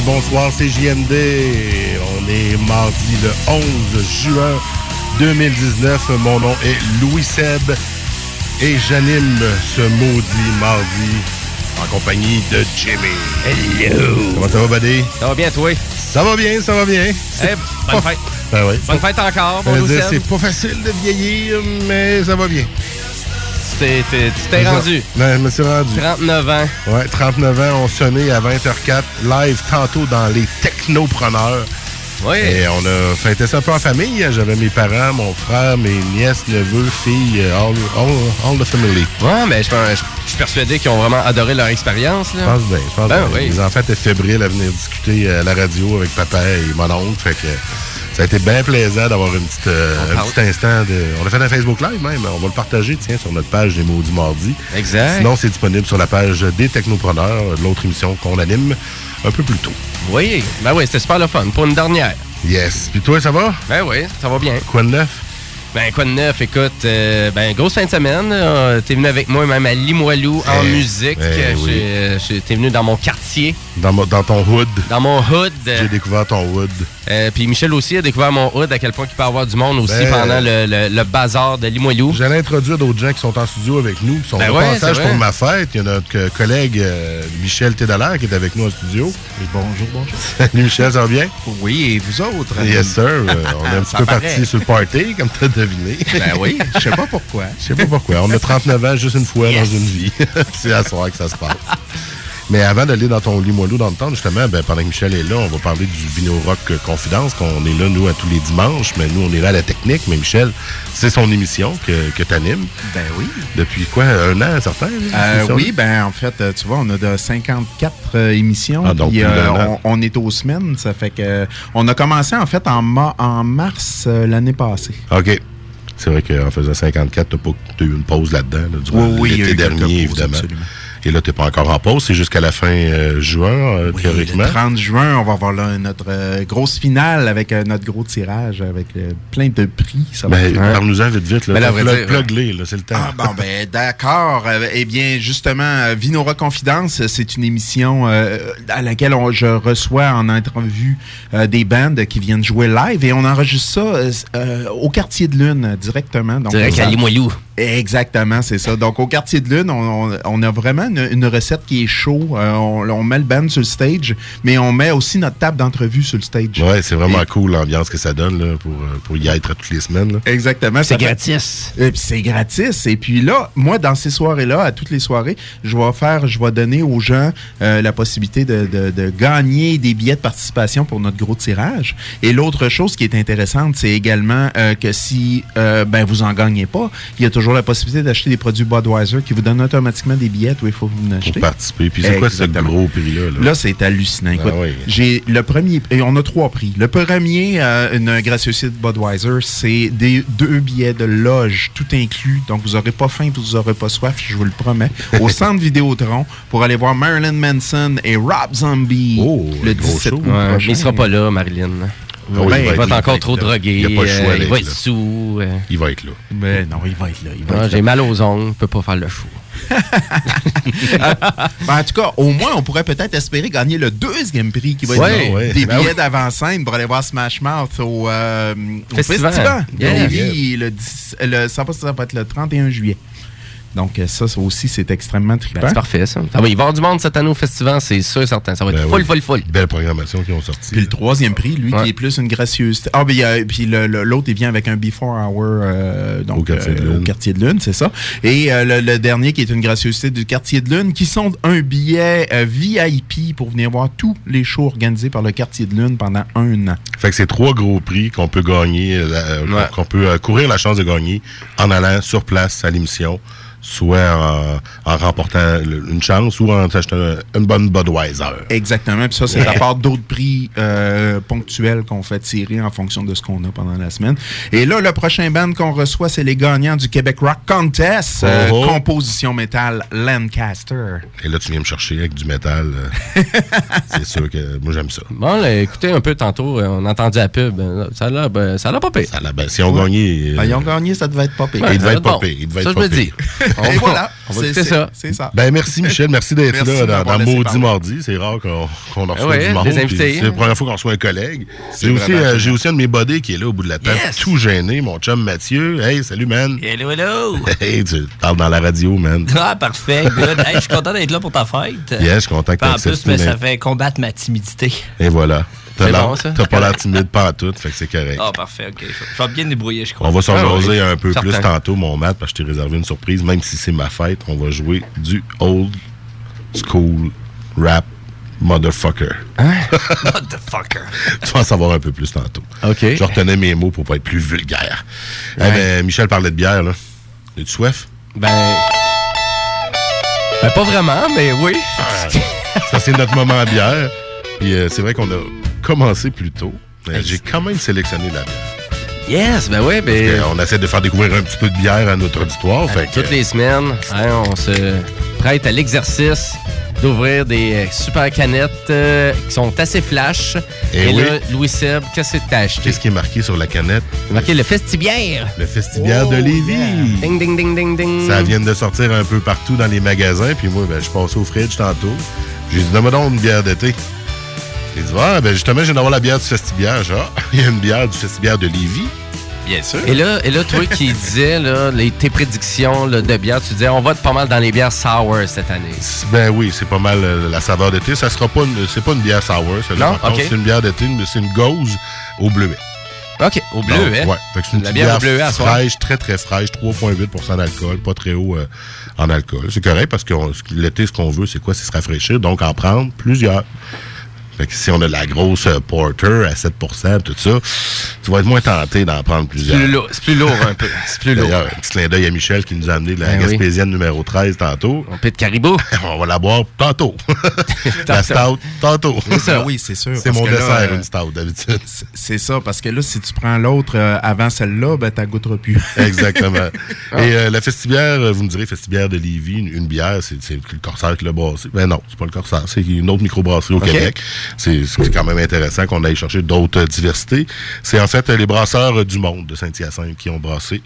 Bien, bonsoir, c'est JMD. On est mardi le 11 juin 2019. Mon nom est Louis Seb et j'anime ce maudit mardi en compagnie de Jimmy. Hello! Comment ça va, buddy? Ça va bien, toi? Ça va bien, ça va bien. Eh, bonne fête. Ben oui. Bonne fête encore, bon C'est pas facile de vieillir, mais ça va bien. Tu t'es rendu. Ben, je me suis rendu. 39 ans. Ouais, 39 ans, on sonnait à 20h04, live tantôt dans les technopreneurs. Oui. Et on a fêté ça un peu en famille. J'avais mes parents, mon frère, mes nièces, neveux, filles, all, all, all the family. Ouais, mais je, je- je suis persuadé qu'ils ont vraiment adoré leur expérience. Je pense bien, je pense Ben bien. oui. Les enfants étaient fébriles à venir discuter à la radio avec papa et mon oncle. Fait que ça a été bien plaisant d'avoir une petite, euh, un petit instant de. On a fait un Facebook Live même. On va le partager, tiens, sur notre page des Maudits Mardis. Exact. Sinon, c'est disponible sur la page des Technopreneurs, l'autre émission qu'on anime un peu plus tôt. Oui, ben oui, c'était super le fun pour une dernière. Yes. Puis toi, ça va? Ben oui, ça va bien. Quoi de neuf? Ben quoi de neuf, écoute, euh, ben grosse fin de semaine. euh, T'es venu avec moi même à Limoilou en Eh, musique. eh Euh, oui. j'ai- euh, T'es venu dans mon quartier, Dans, mo- dans ton hood. dans mon hood. J'ai découvert ton hood. Euh, Puis Michel aussi a découvert mon hood, à quel point il peut y avoir du monde aussi Ben, pendant le, le- le bazar de Limoilou. J'allais introduire d'autres gens qui sont en studio avec nous, qui sont Ben ouais, passage pour ma fête. Il y a notre collègue euh, Michel Tédalaire qui est avec nous en studio. bonjour, bonjour. Salut Michel, ça va bien? Oui, et vous autres? Yes sir. On est un petit Ça peu paraît. parti sur le party, comme tu as deviné. Ben oui, je sais pas pourquoi. Je sais pas pourquoi. On a 39 ans juste une fois Yes. dans une vie. C'est à soir que ça se passe. Mais avant d'aller dans ton limoilou dans le temps, justement, ben, pendant que Michel est là, on va parler du Vino Rock Confidence, qu'on est là, nous, à tous les dimanches, mais nous, on est là à la technique. Mais Michel, c'est son émission que, que tu animes. Ben oui. Depuis quoi? Un an, certain? Euh, c'est ça? oui, ben en fait, euh, tu vois, on a de 54 euh, émissions. Ah, donc euh, on, on est aux semaines, ça fait que euh, on a commencé en fait en, ma- en mars euh, l'année passée. OK. C'est vrai qu'en faisant 54, tu as eu une pause là-dedans, là, durant Oui, oui, l'été dernier, évidemment. absolument. Et là, tu pas encore en pause. C'est jusqu'à la fin euh, juin, euh, Oui, théoriquement. le 30 juin, on va avoir là notre euh, grosse finale avec euh, notre gros tirage, avec euh, plein de prix. Ça va Ben, Parle-nous-en vite, vite. Là. Ben là, plug-les, là, c'est le temps. Ah bon ben d'accord. Eh bien justement, Vinora Confidence, c'est une émission euh, à laquelle on- je reçois en entrevue euh, des bandes qui viennent jouer live et on enregistre ça au quartier de lune directement. Donc, Direct à Limoilou. Exactement, c'est ça. Donc, au quartier de lune, on, on- on a vraiment une, une recette qui est chaud. Euh, on, on met le band sur le stage, mais on met aussi notre table d'entrevue sur le stage. Ouais, c'est vraiment Et- cool l'ambiance que ça donne là, pour, euh, pour y être toutes les semaines. là. Exactement. C'est fait- gratis. Et puis c'est gratis. Et puis là, moi, dans ces soirées-là, à toutes les soirées, je vais faire, je vais donner aux gens euh, la possibilité de, de- de gagner des billets de participation pour notre gros tirage. Et l'autre chose qui est intéressante, c'est également euh, que si euh, ben vous en gagnez pas, il y a toujours la possibilité d'acheter des produits Budweiser qui vous donnent automatiquement des billets où il faut vous en Pour acheter. participer. Puis c'est quoi ce gros prix-là? Là? Là, c'est hallucinant. Écoute, Ah oui. j'ai le premier, et on a trois prix. Le premier, euh, une gracieuseté de Budweiser, c'est des deux billets de loge, tout inclus. Donc, vous n'aurez pas faim, vous n'aurez pas soif, je vous le promets. Au centre Vidéotron pour aller voir Marilyn Manson et Rob Zombie Oh, le un gros 17 show. août Ouais, prochain. il sera pas là, Marilyn. Oui, Ben, il Il va va être encore trop va drogué. Il n'y a pas le choix euh, va là. être sous. euh. Il va être là. Mais non, il va être là. va Ah, J'ai mal aux ongles, je peux pas faire le show. Ben, en tout cas, au moins, on pourrait peut-être espérer gagner le deuxième prix qui va être Ouais, ouais. des Ben billets oui. d'avant-scène pour aller voir Smash Mouth au, euh, au Festival. festival. Yeah. le, 10 le, ça, va, ça va être le 31 juillet. Donc, euh, ça, ça aussi, c'est extrêmement Ben, trippant. c'est parfait, ça. Ça va y avoir du monde cette année au festival, c'est sûr et certain. Ça va être Ben full, oui. full, full. Belle programmation qui ont sorti. Puis le troisième prix, lui, Ouais. qui est plus une gracieuseté. Ah, ben, il y a- puis l'autre, il vient avec un Before Hour euh, donc, Au quartier de euh, lune. au quartier de lune, c'est ça. Et euh, le, le dernier, qui est une gracieuseté du quartier de lune, qui sont un billet euh, VIP pour venir voir tous les shows organisés par le quartier de lune pendant un an. Fait que c'est trois gros prix qu'on peut gagner, euh, Ouais. qu'on peut euh, courir la chance de gagner en allant sur place à l'émission, soit en, remportant le- une chance ou en achetant un- une bonne Budweiser. Exactement. Puis ça, c'est à part d'autres prix euh, ponctuels qu'on fait tirer en fonction de ce qu'on a pendant la semaine. Et là, le prochain band qu'on reçoit, c'est les gagnants du Québec Rock Contest. euh, Oh oh. composition métal Lancaster. Et là, tu viens me chercher avec du métal. euh, c'est sûr que moi, j'aime ça. Bon, là, écoutez un peu tantôt, on a entendu la pub. Ça l'a, ben, ça l'a pas payé. Ça, là, ben, si on gagnait... euh, Ben, ils ont gagné, ça devait être pas il devait ça être va pas bon. pire, il devait Ça, être je me dis. On voilà. on va ça. C'est ça. Ben merci Michel, merci d'être là dans, Maudit parler. Mardi. C'est rare qu'on qu'on en reçoit ouais, du monde. C'est la première fois qu'on reçoit un collègue. J'ai aussi, euh, j'ai aussi un de mes buddies qui est là au bout de la table, Yes. tout gêné, mon chum Mathieu. Hey, salut man. Hello, hello! Hey, tu parles dans la radio, man. Ah, parfait, good. Hey, je suis content d'être là pour ta fête. Yes, je suis content que tu En plus, mais ça fait combattre ma timidité. Et voilà. T'as bon, pas l'air timide pas tout, fait que c'est correct. Ah, parfait, ok. Je vais bien débrouiller, je crois. On va s'en Ah jaser un peu Certain. plus tantôt, mon Matt, parce que je t'ai réservé une surprise. Même si c'est ma fête, on va jouer du old school rap motherfucker. Motherfucker. Tu vas en savoir un peu plus tantôt. OK. Je retenais mes mots pour pas être plus vulgaire. Eh ben, Michel parlait de bière, là. As-tu soif? Ben. Ben, pas vraiment, mais oui. Ça, c'est notre moment à bière. Puis euh, c'est vrai qu'on a commencé plus tôt. mais J'ai quand même sélectionné la bière. Yes, ben oui, ben. On essaie de faire découvrir un petit peu de bière à notre auditoire. Fait que, Toutes les semaines, hein, on se prête à l'exercice d'ouvrir des euh, super canettes euh, qui sont assez flash. Eh Et, oui. là, Louis Seb, qu'est-ce que t'as acheté? Qu'est-ce qui est marqué sur la canette? C'est marqué le Festibière. Le Festibière de Lévis. Ding, ding, ding, ding, ding. Ça vient de sortir un peu partout dans les magasins. Puis moi, ben, je passé au fridge tantôt. J'ai dit, donne-moi donc une bière d'été. Il dit, ah, ben justement, je viens d'avoir la bière du Festibière. Genre, il y a une bière du Festibière de Lévis. Bien sûr. Et là, et là, toi qui disais là, les, tes prédictions là, de bière, tu disais on va être pas mal dans les bières sour cette année. Ben oui, c'est pas mal euh, la saveur d'été. Ça sera pas une, c'est pas une bière sour, celle-là. Non? Par contre, Ok. C'est une bière d'été, mais c'est une gauze au bleuet. OK, au bleu, Donc, hein? Ouais. Fait que c'est une La petite bière au bleuet à soir. fraîche, très très fraîche, 3,8% d'alcool, pas très haut euh, en alcool. C'est correct parce que on- l'été, ce qu'on veut, c'est quoi? C'est se rafraîchir, donc en prendre plusieurs. Fait que si on a de la grosse euh, porter à 7% tout ça, tu vas être moins tenté d'en prendre plusieurs. c'est plus lourd un peu. C'est plus lourd. D'ailleurs, un petit clin d'œil à Michel qui nous a amené de la Ben oui. Gaspésienne numéro 13 tantôt. On peut de caribou. On va la boire tantôt. la stout, tantôt. ça. Ah oui, c'est sûr. C'est mon là, dessert, euh, une stout, d'habitude. C'est ça, parce que là, si tu prends l'autre euh, avant celle-là, ben, t'as goûteras plus. Exactement. Et euh, la festibière, vous me direz, festibière de Lévis, une, une bière, c'est le Corsaire qui l'a brassé. Ben non, c'est pas le Corsaire, c'est une autre microbrasserie au. Québec. C'est quand même intéressant qu'on aille chercher d'autres diversités. C'est en fait euh, les brasseurs euh, du monde de Saint-Hyacinthe qui ont brassé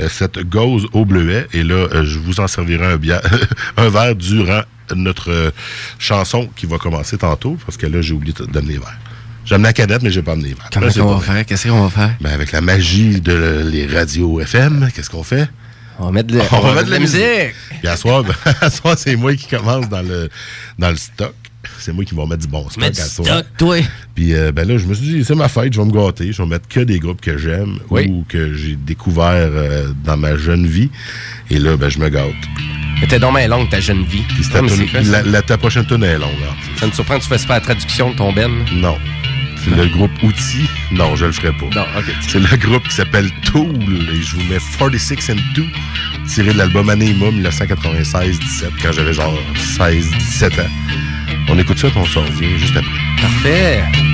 euh, cette gauze au bleuet. Et là, je vous en servirai un, bière, un verre durant notre chanson qui va commencer tantôt, parce que là, j'ai oublié de donner les verres. J'ai amené la canette, mais j'ai pas amené les verres. Comment Là, c'est on pas va faire? Qu'est-ce qu'on va faire? Ben, avec la magie de le- les radios FM, qu'est-ce qu'on fait? On va mettre de, On va mettre de la musique. Puis à soir, ben, soir, c'est moi qui commence dans le, dans le stock. C'est moi qui vais mettre du bon stock du à stock. Toi. Puis euh, ben là, je me suis dit, c'est ma fête, je vais me gâter. Je vais mettre que des groupes que j'aime Oui. ou que j'ai découvert euh, dans ma jeune vie. Et là, ben, je me gâte. T'es donc bien longue ta jeune vie. Puis c'était ça? la, la- ta prochaine tune est longue. Ça me surprend que tu fasses pas la traduction de ton Ben? Non. C'est le groupe Outil. Non, je le ferai pas. Non, OK. C'est le groupe qui s'appelle Tool et je vous mets 46 and 2 tiré de l'album Anima 1996-17 quand j'avais genre 16-17 ans. On écoute ça puis on s'en revient juste après. Parfait.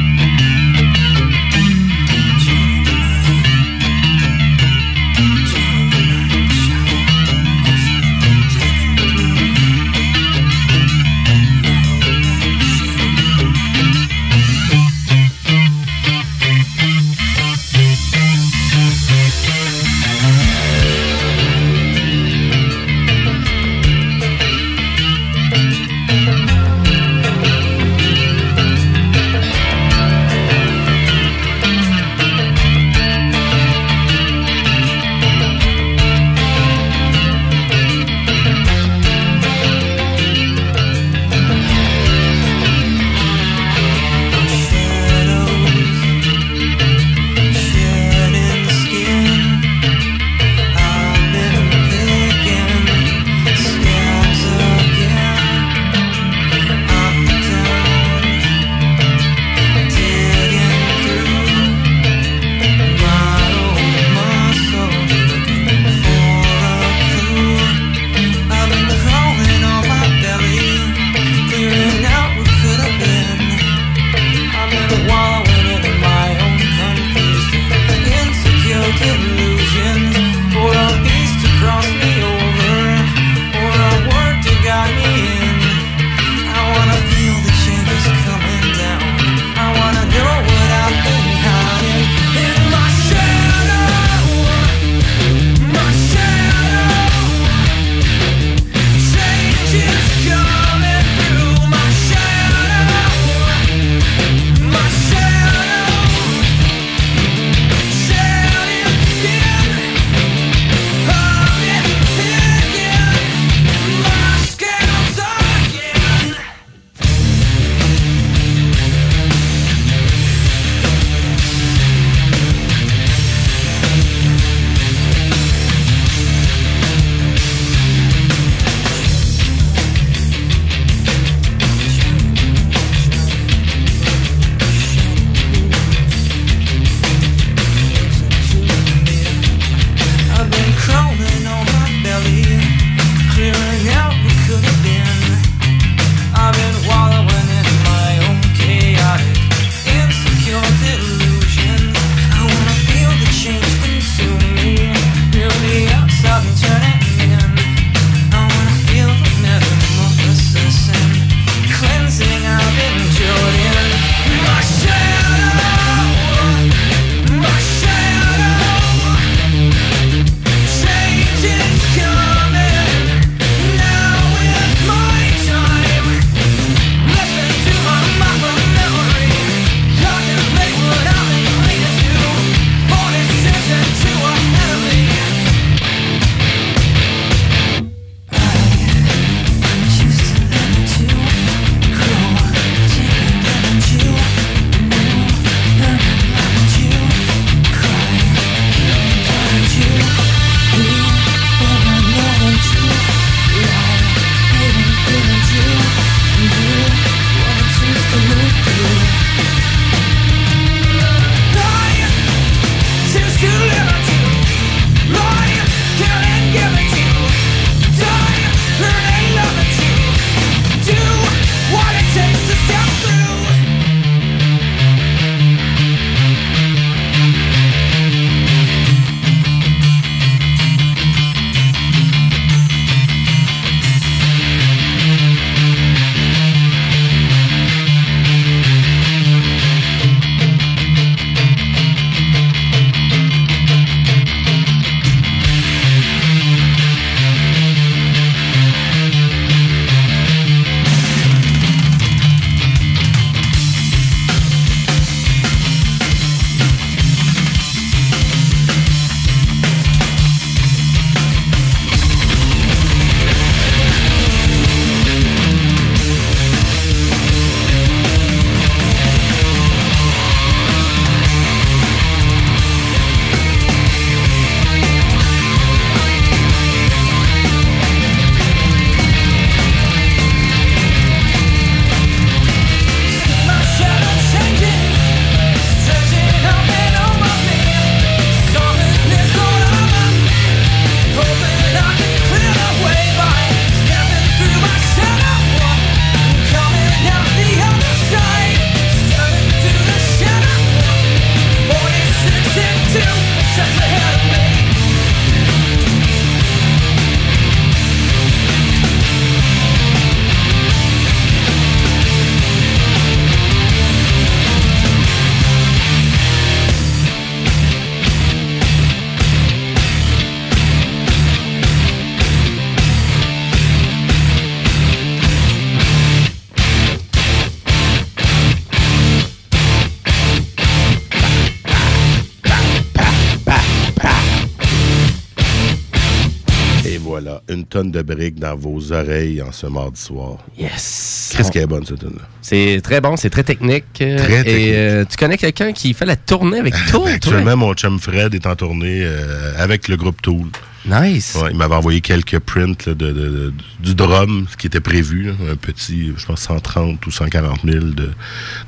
Dans vos oreilles en ce mardi soir. Yes. Qu'est-ce qu'elle est bonne, cette tune-là? C'est très bon, c'est très technique. Très technique. Et euh, tu connais quelqu'un qui fait la tournée avec Tool, toi? Actuellement, mon chum Fred est en tournée euh, avec le groupe Tool. Nice. Ouais, il m'avait envoyé quelques prints là, de, de- de- du drum, ce qui était prévu. là. un petit, je pense, 130 ou 140 000 de,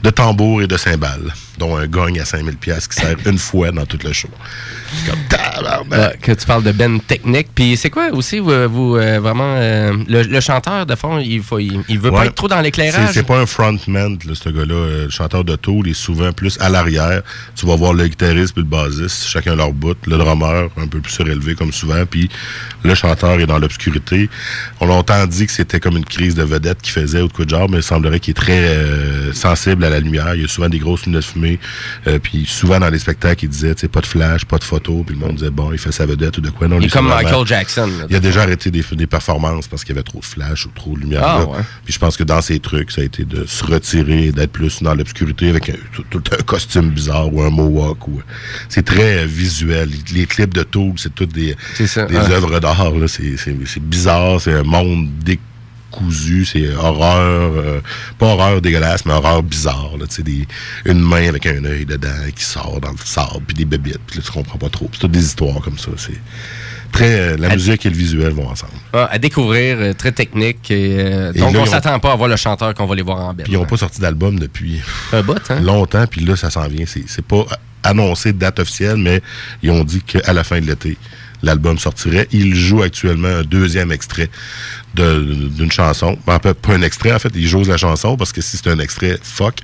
de tambours et de cymbales, dont un gong à 5 000 pièces qui sert une fois dans tout le show. Comme. Ouais, que tu parles de Ben technique. Puis c'est quoi aussi, vous, vous, euh, vraiment, euh, le, le chanteur, de fond, il, faut, il, il veut pas être trop dans l'éclairage? c'est pas un frontman, là, ce gars-là. Euh, le chanteur de Tool est souvent plus à l'arrière. Tu vas voir le guitariste et le bassiste, chacun leur bout. Le drummer, un peu plus surélevé comme souvent. Puis le chanteur est dans l'obscurité. On a longtemps dit que c'était comme une crise de vedette qu'il faisait ou de quoi de genre, mais il semblerait qu'il est très euh, sensible à la lumière. Il y a souvent des grosses lunettes fumées. Puis souvent dans les spectacles, il disait, tu sais, pas de flash, pas de photo. Puis le monde disait, bon, il fait sa vedette ou de quoi. Non, il est comme Michael Jackson. là, il a déjà arrêté des, des performances parce qu'il y avait trop de flash ou trop de lumière. Ah, ouais. Puis je pense que dans ses trucs, ça a été de se retirer, et d'être plus dans l'obscurité avec un, tout, tout un costume bizarre ou un mohawk. Ou... C'est très visuel. Les clips de Tool, c'est toutes des, C'est ça, des ah. œuvres d'art. C'est bizarre, c'est un monde décousu, c'est horreur, euh, pas horreur dégueulasse, mais horreur bizarre. Là, Tu sais, des, une main avec un œil dedans qui sort dans le sable, puis des bébites, puis là tu comprends pas trop. C'est toutes des histoires comme ça. C'est très euh, la À- musique et le visuel vont ensemble. Ah, à découvrir, euh, très technique. Et, euh, Et donc, là, on ont- s'attend pas à voir le chanteur qu'on va les voir en bête. Puis ils n'ont pas sorti d'album depuis un hein? longtemps, puis là, ça s'en vient. C'est c'est pas annoncé de date officielle, mais ils ont dit qu'à la fin de l'été, l'album sortirait. Ils jouent actuellement un deuxième extrait d'une chanson. Ben, pas pas un extrait, en fait. Ils jouent la chanson, parce que si c'est un extrait, fuck,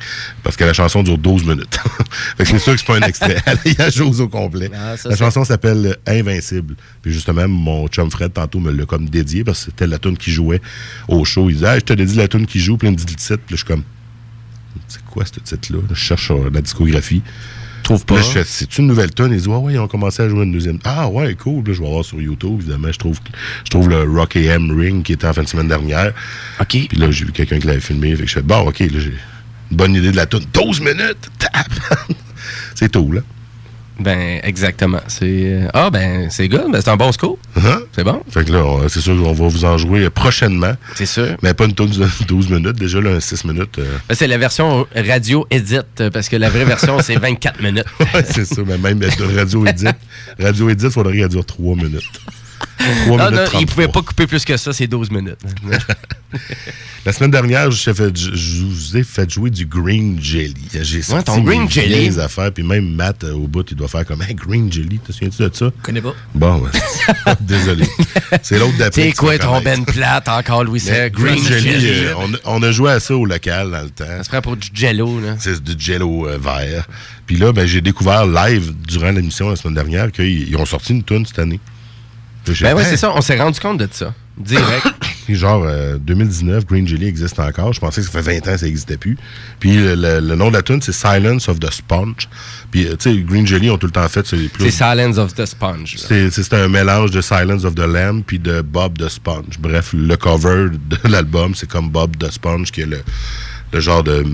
parce que la chanson dure 12 minutes. fait que c'est sûr que c'est pas un extrait. Il la joue au complet. Ah, ça, la chanson s'appelle Invincible. Puis justement, mon chum Fred, tantôt, me l'a comme dédié, parce que c'était la tune qui jouait au show. Il disait, hey, je te dédie la tune qui joue, puis il me dit le titre. Puis je suis comme, c'est quoi ce titre-là? Je cherche sur la discographie. Trouve pas. Là, je fais, c'est une nouvelle tonne? Ils disent, ouais, ouais, ils ont commencé à jouer une deuxième. Ah, ouais, cool. Là, je vais voir sur YouTube, évidemment. Je trouve, je trouve le Rock AM Ring qui était en fin de semaine dernière. OK. Puis là, j'ai vu quelqu'un qui l'avait filmé. Fait que je fais, bon, OK, là, j'ai une bonne idée de la tonne. 12 minutes! Tap! c'est tout, là. Ben, exactement. C'est. euh, Ah, ben, c'est good. Ben, c'est un bon scoop. Hein? C'est bon. Fait que là, c'est sûr qu'on va vous en jouer prochainement. C'est sûr. Mais pas une tonne de 12 minutes. Déjà, là, un 6 minutes. euh, Ben, C'est la version radio edit, parce que la vraie version, c'est 24 minutes. Ouais, c'est ça, mais même radio edit. Radio edit, il faudrait dure 3 minutes. 3 minutes non, il 33. pouvait pas couper plus que ça, c'est 12 minutes. La semaine dernière, je, fait- je- je vous ai fait jouer du Green Jelly. J'ai sorti ton Green Jelly. vieilles affaires, puis même Matt, euh, au bout, il doit faire comme hey, Green Jelly, te souviens-tu de ça? Je connais pas. Bon, ouais, désolé. C'est l'autre d'après. C'est quoi ton ben plate encore, Louis Mais Sec? Green Jelly. euh, on, a- on a joué à ça au local dans le temps. Ça se prend pour du jello, là. C'est du jello euh, vert. Puis là, ben, j'ai découvert live durant l'émission la semaine dernière qu'ils ils ont sorti une tune cette année. Ben ouais, c'est ça, on s'est rendu compte de ça. Direct. Puis genre, euh, 2019, Green Jelly existe encore. Je pensais que ça fait 20 ans que ça n'existait plus. Puis le, le- le nom de la tune, c'est Silence of the Sponge. Puis, euh, tu sais, Green Jelly ont tout le temps fait... C'est plus- Silence of the Sponge. c'est un mélange de Silence of the Lamb puis de Bob the Sponge. Bref, le cover de l'album, c'est comme Bob the Sponge, qui est le, le genre de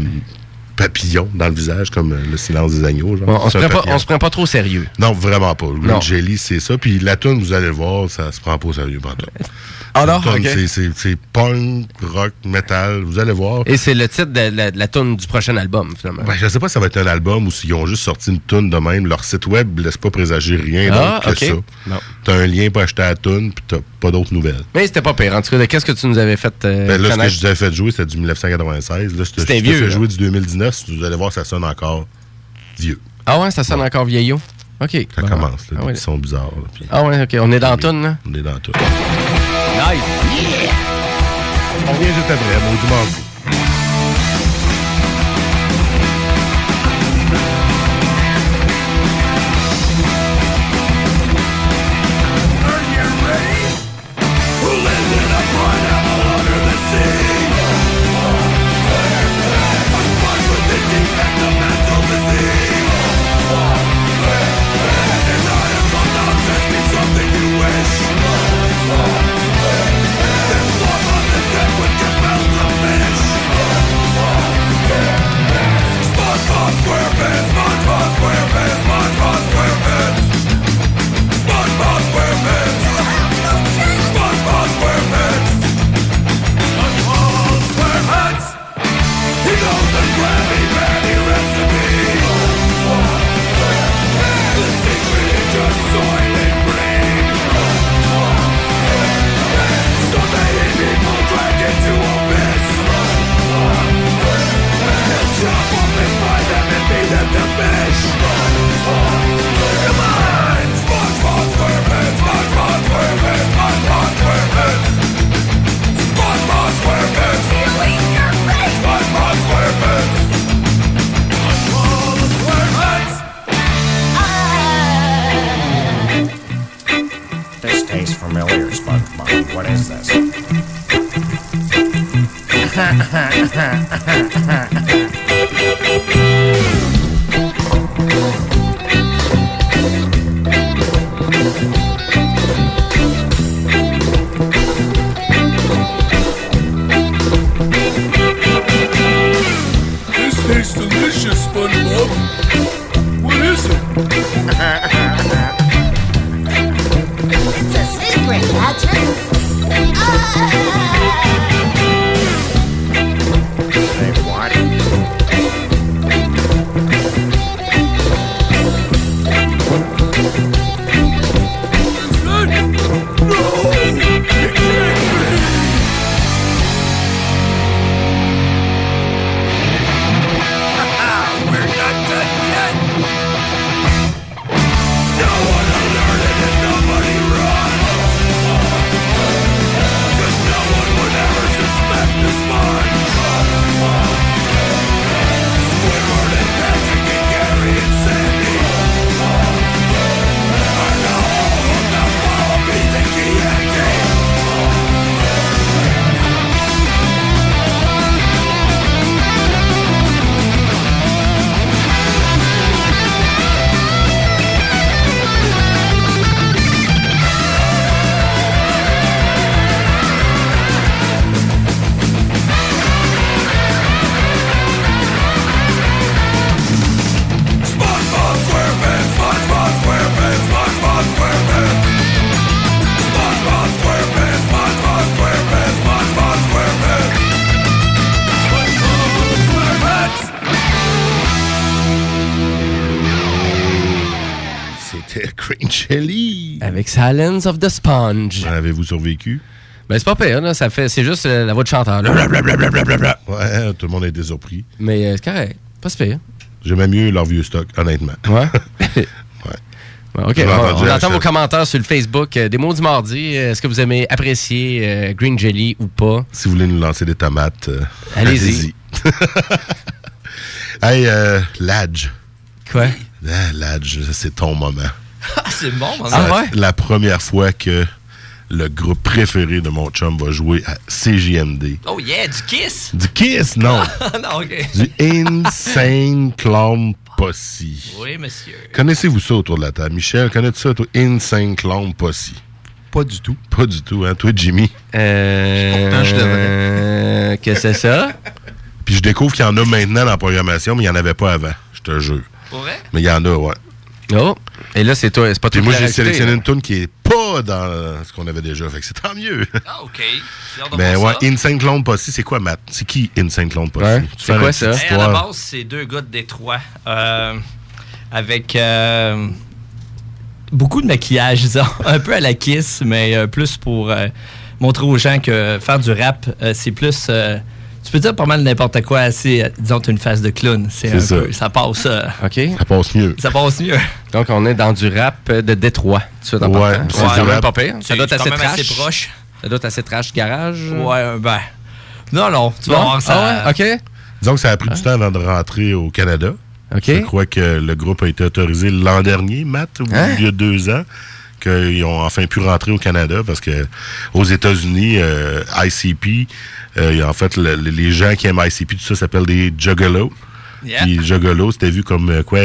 papillon dans le visage, comme euh, le silence des agneaux. Genre. On, on se prend pas, on se prend pas trop au sérieux. Non, vraiment pas. Non. Jelly, c'est ça. Puis la tune, vous allez le voir, ça se prend pas au sérieux. Ah non? La toune, Ok. c'est- punk, rock, metal. Vous allez voir. Et c'est le titre de la, de la tune du prochain album, finalement. Ben, je sais pas si ça va être un album ou s'ils ont juste sorti une tune de même. Leur site web laisse pas présager rien Ah, d'autre que ça. T'as un lien pour acheter la tune, puis t'as pas d'autres nouvelles. Mais c'était pas pire. En tout cas, qu'est-ce que tu nous avais fait euh, Ben là, ce que je vous avais fait jouer, c'était du 1996. Là, C'était vieux, fait jouer du 2019. Vous allez voir, ça sonne encore vieux. Ah ouais, ça sonne encore vieillot? OK. Ça Bon. commence, là, Ah ouais. petits sons bizarres. là, Ah ouais, OK. On est dans la tune, là? on est dans tout. Nice. On revient juste dimanche. Silence of the Sponge. Avez-vous survécu? Ben, c'est pas pire, là. Ça fait, c'est juste euh, la voix de chanteur. Blablabla. Ouais, tout le monde a été surpris. Mais euh, c'est correct. Pas si pire. J'aimais mieux leur vieux stock, honnêtement. Ouais. OK, on, entend vos commentaires sur le Facebook euh, des mots du mardi. Est-ce que vous aimez apprécier Green Jelly ou pas? Si vous voulez nous lancer des tomates, Allez-y. hey, euh, Ladge. Quoi? Ah, Ladge, c'est ton moment. Ah, c'est bon, mon Ah ouais? La première fois que le groupe préféré de mon chum va jouer à CJMD. Oh yeah, du kiss? Du Kiss, non. non, ok. du Insane Clown Posse. Oui, monsieur. Connaissez-vous ça autour de la table? Michel, connais-tu ça, toi? Insane Clown Posse? Pas du tout. Pas du tout, hein? Toi, Jimmy? Euh, Pourtant, je devrais. euh, Qu'est-ce que c'est ça? Puis je découvre qu'il y en a maintenant dans la programmation, mais il n'y en avait pas avant. Je te jure. Pour vrai? Mais il y en a, ouais. Oh. Et là, c'est toi. C'est pas toi moi, j'ai sélectionné là. une tune qui est pas dans ce qu'on avait déjà. Fait que c'est tant mieux. Ah, ok. Mais voir ouais, ça. Insane Clown Posse, c'est quoi, Matt? C'est qui Insane Clown Posse? Ouais, c'est quoi ça? Hey, à la base, c'est deux gars de Détroit. euh, avec euh, beaucoup de maquillage, disons. Un peu à la kiss, mais euh, plus pour euh, montrer aux gens que faire du rap, euh, c'est plus. Tu peux dire pas mal n'importe quoi assez. euh, disons, tu une face de clown. C'est C'est un ça. peu. Ça passe. euh, OK. Ça passe mieux. ça passe mieux. Donc, on est dans du rap de Détroit. suite en Ouais, c'est c'est du quand même rap. pas pire. Ça C'est doit être assez même trash. assez proche. Ça doit être assez trash garage. Ouais, euh, ben. Non, non. Tu vas voir ça. Ah ouais? OK. Disons que ça a pris du temps avant de rentrer au Canada. OK. Je crois que le groupe a été autorisé l'an dernier, Matt, ou Hein? il y a deux ans, qu'ils ont enfin pu rentrer au Canada parce que aux États-Unis, euh, ICP, euh, en fait, le- le- les gens qui aiment ICP, tout ça s'appelle des juggalos. Yeah. Puis juggalo, c'était vu comme euh, quoi,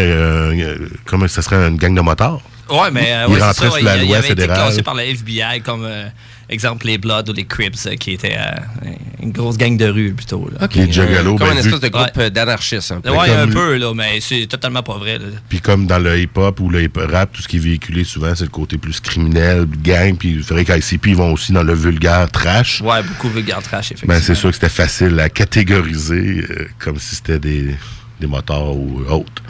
comme ça serait une gang de motards. Ouais, mais euh, Il ouais, rentrait ça, la il loi avait été fédérale. classé par la FBI comme euh, exemple les Bloods ou les Crips euh, qui étaient euh, une grosse gang de rue plutôt. Là. Les juggalos, Comme ben, une vu- espèce de groupe Ouais. d'anarchistes. un peu. Ouais, un peu, là, mais c'est totalement pas vrai. Puis comme dans le hip-hop ou le hip-rap, tout ce qui est véhiculé souvent, c'est le côté plus criminel, gang. Puis il faudrait qu'ICP, ils vont aussi dans le vulgaire trash. Ouais, beaucoup vulgaire trash, effectivement. Ben, c'est sûr que c'était facile à catégoriser euh, comme si c'était des, des motards ou autres.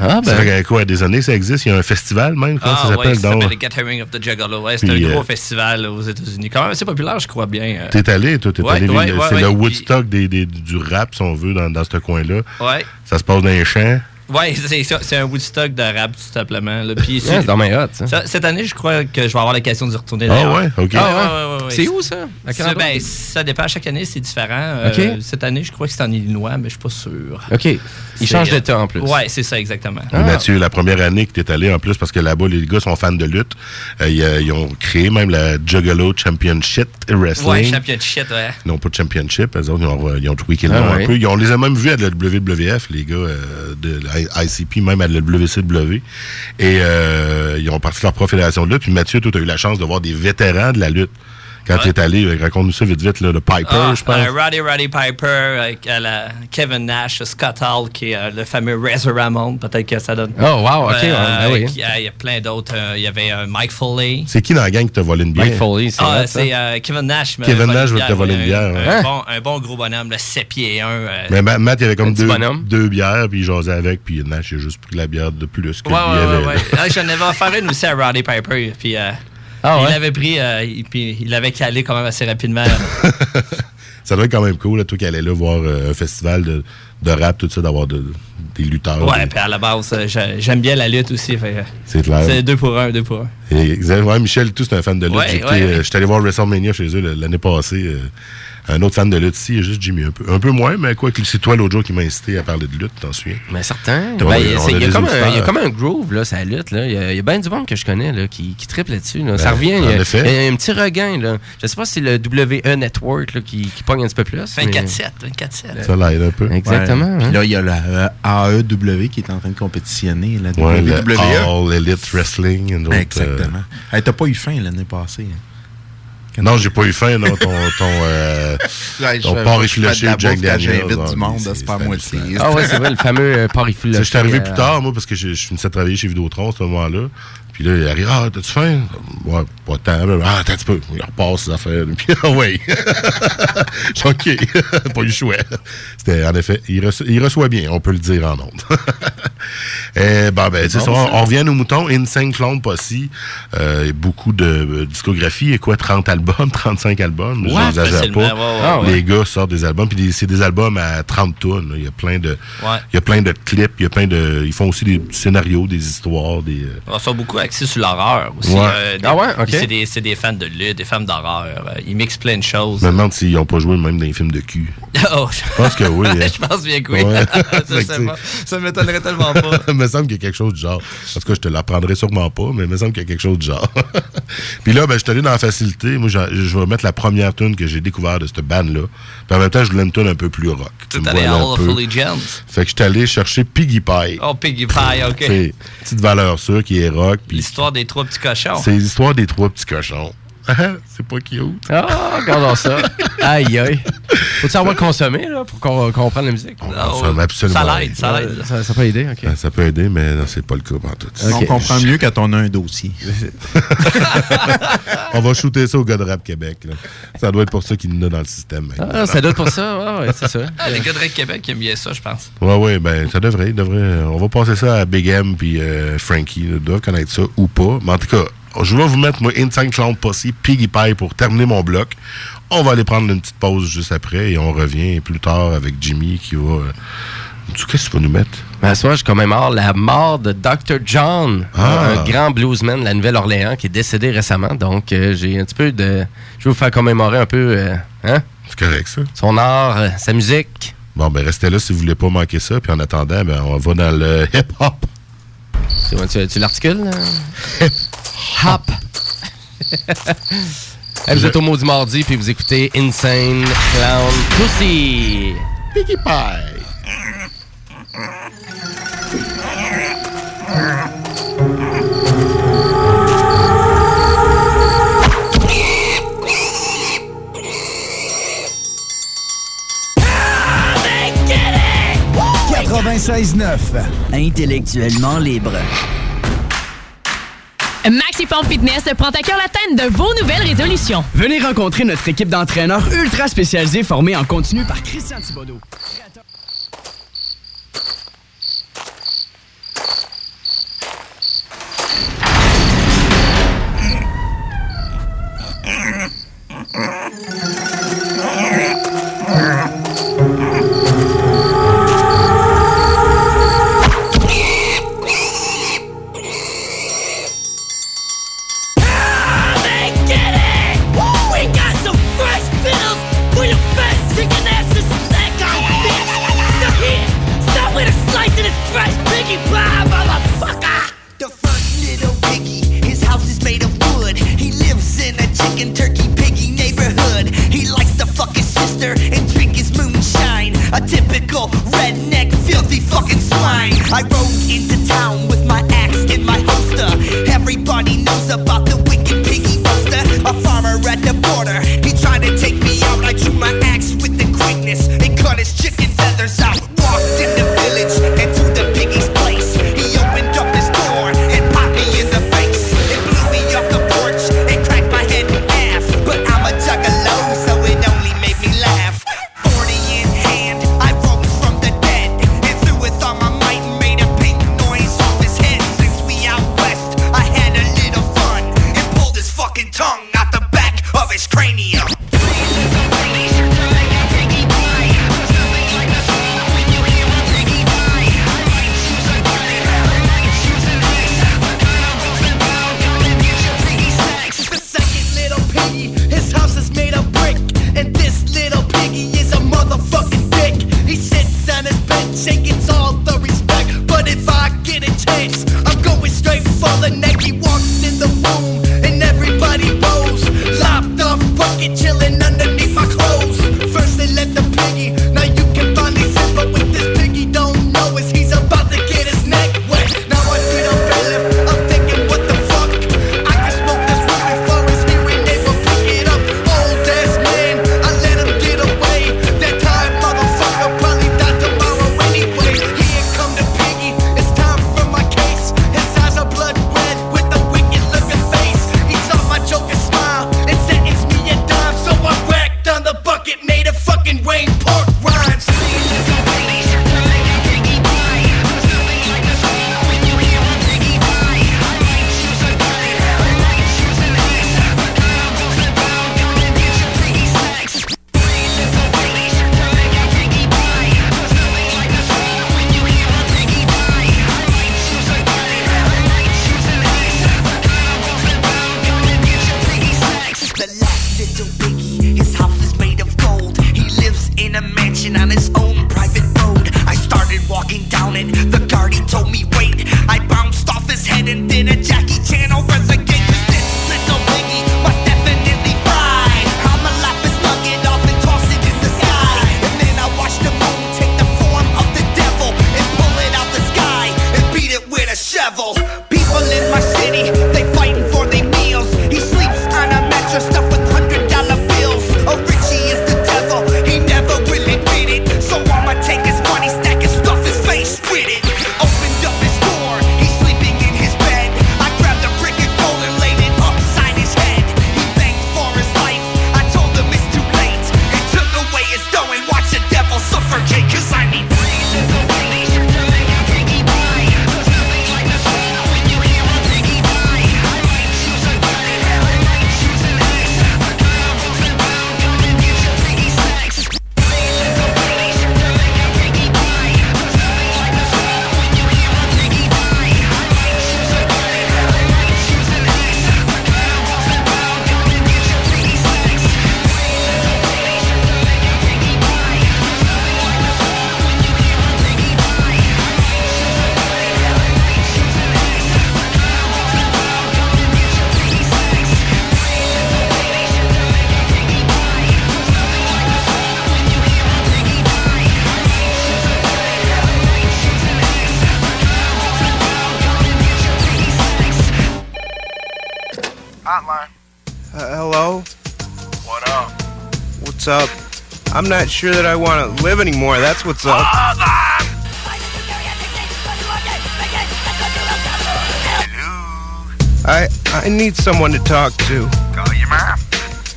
Ah, Ça ben. fait quoi, des années, ça existe? Il y a un festival même, comment Ah, ça ouais, s'appelle? ça donc? s'appelle le Gathering of the Juggalo. Ouais, c'est un gros euh, festival aux États-Unis. Quand même assez populaire, je crois bien. euh. T'es allé, toi, t'es Ouais, allé. ouais, ouais, c'est ouais, le puis- Woodstock des, des- du rap, si on veut, dans, dans ce coin-là. Ouais. Ça se passe dans les champs. Ouais, c'est ça. C'est un Woodstock de rap, tout simplement. là. Puis Ouais, c'est dans mes hot, ça. ça, Cette année, je crois que je vais avoir l'occasion d'y retourner. Ah ouais, ok. Ah ouais? ouais, ouais, C'est où, ça? À ben, ça dépend. Chaque année, c'est différent. Euh, cette année, je crois que c'est en Illinois, mais je suis pas sûr. OK. Il C'est, change euh, d'état en plus. Ouais, c'est ça, exactement. Ah. Mathieu, la première année que tu es allé en plus, parce que là-bas, les gars sont fans de lutte, euh, ils, euh, ils ont créé même la Juggalo Championship Wrestling. Ouais, championship, ouais. Non, pas de championship. Eux autres, ils ont, ils ont tweaké le Ah nom un peu. Ils- on les a même vus à la WWF, les gars euh, de ICP, même à la WCW. Et euh, ils ont parti de leur profédération de lutte. Puis Mathieu, toi, tu as eu la chance de voir des vétérans de la lutte. Quand Ouais. tu es allé, euh, raconte-nous ça vite, vite, là, le Piper, Ah, je pense. euh, Roddy Roddy Piper, euh, la Kevin Nash, Scott Hall, qui est euh, le fameux Razor Ramon. Peut-être que ça donne. Oh, wow, OK. Euh, ben oui. euh, Il y a plein d'autres. Euh, Il y avait euh, Mike Foley. C'est qui dans la gang qui t'a volé une bière? Mike Foley, c'est Ah, c'est euh, Kevin Nash. Kevin Nash veut te voler une Un- bière, Un, bon, un bon gros bonhomme, le 7 pieds 1. Mais Ma- Matt, il avait Un comme deux, bières, puis il jasait avec, puis Nash, il a juste pris la bière de plus que Ouais, lui ouais, avait. ouais, ouais. Ah, J'en avais offert une aussi à Roddy Piper. Puis, Ah, il l'avait pris, euh, il- puis il l'avait calé quand même assez rapidement. Ça doit être quand même cool, là, toi qui allais là voir euh, un festival de, de rap, tout ça, d'avoir de- des lutteurs. ouais, des- puis à la base, euh, j'ai- j'aime bien la lutte aussi. C'est clair. C'est deux pour un, deux pour un. Et, ouais, Michel, tout, c'est un fan de lutte. Ouais, été, ouais, euh, allé voir WrestleMania chez eux l'année passée. Euh, un autre fan de lutte ici, il y a juste Jimmy un peu. Un peu moins, mais quoi que c'est toi l'autre jour qui m'a incité à parler de lutte, t'en souviens? Mais certain. Ben, il, y a comme un, il y a auditeurs. comme un groove, là, ça lutte. Là. Il, y a, y a bien du monde que je connais là, qui, qui triple là-dessus. Là. ça Ben, revient. en Il y, a, un petit regain. Là. Je sais pas si c'est le WE Network là, qui, qui pogne un petit peu plus. mais- 24-7, 24-7. Ça l'aide un peu. Exactement. Ouais. Puis hein. là, il y a la euh, AEW qui est en train de compétitionner, la Ouais, le WWE. All Elite Wrestling. E. Exactement. Hey, T'as pas eu faim l'année passée. hein? Euh, non, j'ai pas eu faim, non, ton, ton, euh, Ouais, ton porc de effiloché Jack Daniels. J'invite du monde c'est- à faire c'est moitié. Ah ouais, c'est vrai, le fameux euh, Tu sais, Je suis arrivé plus tard, moi, parce que je, je finissais de travailler chez Vidéotron à ce moment-là. Puis là, il arrive, ah, t'as-tu faim? Ouais, pas tant. Ah, attends un petit peu. Il repasse ses affaires. Puis, ah, ouais. OK. pas eu le choix. C'était, en effet, il, reçoit, il reçoit bien, on peut le dire en ondes. Eh, ben, ben, c'est ça. On, on revient aux moutons. Insane Clone Posse. Euh, et beaucoup de euh, discographie. Et quoi, 30 albums, 35 albums? Ouais, J'exagère facilement, pas. ouais, ouais, Ah. Les gars sortent des albums. Puis c'est des albums à 30 tonnes. Il y a plein de, il y a plein de clips. Il y a plein de, ils font aussi des scénarios, des histoires, des. euh, On sont beaucoup axés sur l'horreur aussi. Ouais. euh, des- Ah ouais, ok. C'est des, c'est des fans de lutte, des fans d'horreur. Euh, Ils mixent plein de choses. Je me demande s'ils n'ont pas joué même dans les films de cul. Oh, Je pense que oui. hein. je pense bien que oui. Ouais. Je Fait sais que pas. Ça m'étonnerait tellement pas. il me semble qu'il y a quelque chose du genre. En tout cas, je te l'apprendrai sûrement pas, mais il me semble qu'il y a quelque chose du genre. Puis là, ben, je suis allé dans la facilité. Moi, je vais mettre la première tune que j'ai découvert de cette bande-là. Puis en même temps, je voulais une tune un peu plus rock. Tu allé à of peu. Allegiance. Fait que je suis allé chercher Piggy Pie. Oh, Piggy Pie, OK. Petite valeur sûre qui est rock. Puis L'histoire des trois petits cochons. c'est l'histoire des trois petits cochons. c'est pas cute. Ah, regardons ça. Aïe, aïe. Faut-tu savoir consommer là, pour qu'on comprenne la musique? Oh, Ça m'a absolument ça l'aide, ça l'aide. Ça, ça peut aider, OK. Ben, Ça peut aider, mais non, c'est pas le cas en tout. Ok. On comprend mieux quand on a un dossier. On va shooter ça au gars de Rap Québec. là. Ça doit être pour ça qu'il nous a dans le système. Ah, ça doit être pour ça. Ouais, ouais, c'est ça. Ah, les gars de Rec Québec aiment bien ça, je pense. Ouais, ouais, ben, ça devrait, devrait. On va passer ça à Big M puis euh, Frankie. là. Ils doivent connaître ça ou pas. Mais en tout cas, je vais vous mettre, moi, Insane Clown Posse, Piggy Pie pour terminer mon bloc. On va aller prendre une petite pause juste après et on revient plus tard avec Jimmy qui va. euh, qu'est-ce que tu vas nous mettre? Ben, ce soir, je commémore la mort de Dr. John, Ah. un grand bluesman de la Nouvelle-Orléans qui est décédé récemment. Donc, euh, j'ai un petit peu de. Je vais vous faire commémorer un peu euh, hein, C'est correct, ça? son art, euh, sa musique. Bon, ben, restez là si vous voulez pas manquer ça. Puis en attendant, ben, on va dans le hip-hop. Tu, tu, tu l'articules? Hop! Vous êtes au mot du mardi, puis vous écoutez Insane Clown Pussy. Piggy Pie. Intellectuellement libre. Maxiform Fitness prend à cœur l'atteinte de vos nouvelles résolutions. Venez rencontrer notre équipe d'entraîneurs ultra spécialisés formés en continu par Christian Thibodeau. down. I'm not sure that I want to live anymore. That's what's up. I I need someone to talk to. Call your mom.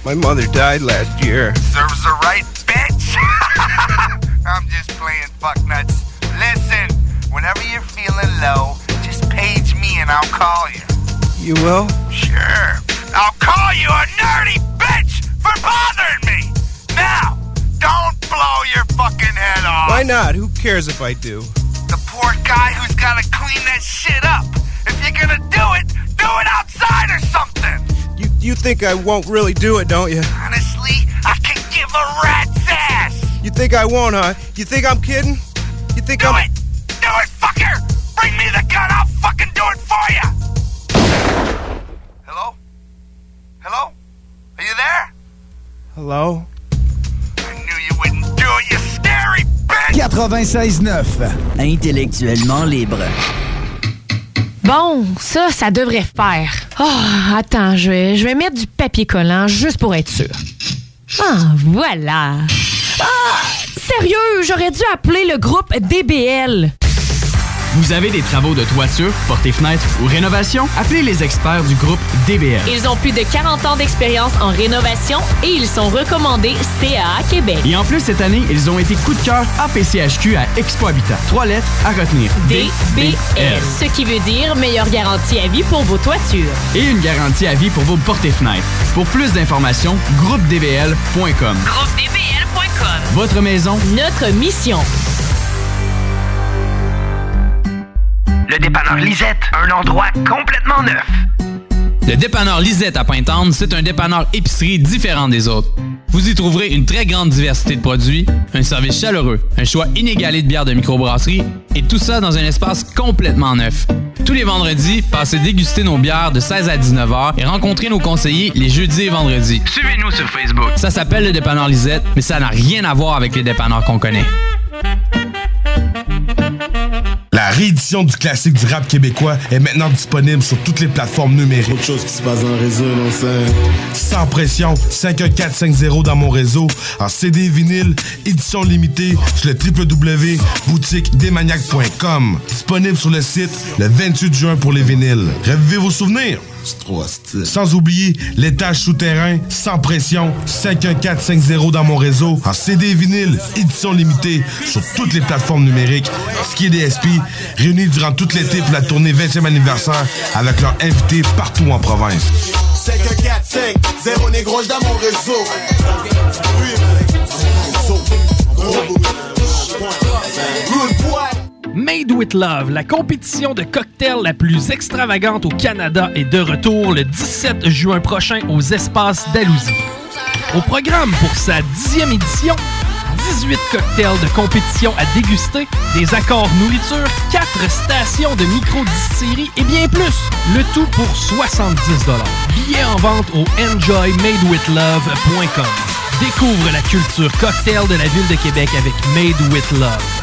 My mother died last year. Serves her right, bitch. I'm just playing fucknuts. Listen, whenever you're feeling low, just page me and I'll call you. You will? cares if I do? The poor guy who's gotta clean that shit up. If you're gonna do it, do it outside or something. You you think I won't really do it, don't you? Honestly, I can give a rat's ass. You think I won't, huh? You think I'm kidding? You think do I'm? Do it, do it, fucker! Bring me the gun. I'll fucking do it for you. Hello? Hello? Are you there? Hello? 96.9. Intellectuellement libre. Bon, ça, ça devrait faire. Oh, attends, je vais, je vais mettre du papier collant juste pour être sûr. Ah, voilà. Ah, sérieux, j'aurais dû appeler le groupe DBL. Vous avez des travaux de toiture, portes et fenêtres ou rénovation? Appelez les experts du groupe DBL. Ils ont plus de 40 ans d'expérience en rénovation et ils sont recommandés CAA Québec. Et en plus, cette année, ils ont été coup de cœur APCHQ à Expo Habitat. Trois lettres à retenir. DBL. Ce qui veut dire meilleure garantie à vie pour vos toitures. Et une garantie à vie pour vos portes et fenêtres. Pour plus d'informations, groupedbl.com. GroupeDBL.com. Votre maison, Notre mission. Le dépanneur Lisette, un endroit complètement neuf. Le dépanneur Lisette à Pintante, c'est un dépanneur épicerie différent des autres. Vous y trouverez une très grande diversité de produits, un service chaleureux, un choix inégalé de bières de microbrasserie et tout ça dans un espace complètement neuf. Tous les vendredis, passez déguster nos bières de 16 à 19 heures et rencontrez nos conseillers les jeudis et vendredis. Suivez-nous sur Facebook. Ça s'appelle le dépanneur Lisette, mais ça n'a rien à voir avec les dépanneurs qu'on connaît. La réédition du classique du rap québécois est maintenant disponible sur toutes les plateformes numériques. Autre chose qui se passe dans le réseau, non, Sans pression, 51450 dans mon réseau, en CD vinyle, édition limitée sur le www.boutiquedesmaniacs.com. Disponible sur le site le 28 juin pour les vinyles. Revivez vos souvenirs. Sans oublier l'étage souterrain, sans pression, 51450 dans mon réseau, en CD vinyle, édition limitée, sur toutes les plateformes numériques. Ski DSP, réunis durant tout l'été pour la tournée 20e anniversaire avec leurs invités partout en province. 51450 négro dans mon réseau. Made with Love, la compétition de cocktails la plus extravagante au Canada, est de retour le 17 juin prochain aux espaces d'Alousie. Au programme pour sa dixième édition, 18 cocktails de compétition à déguster, des accords nourriture, 4 stations de micro-distillerie et bien plus. Le tout pour 70 Billets en vente au enjoymadewithlove.com. Découvre la culture cocktail de la ville de Québec avec Made with Love.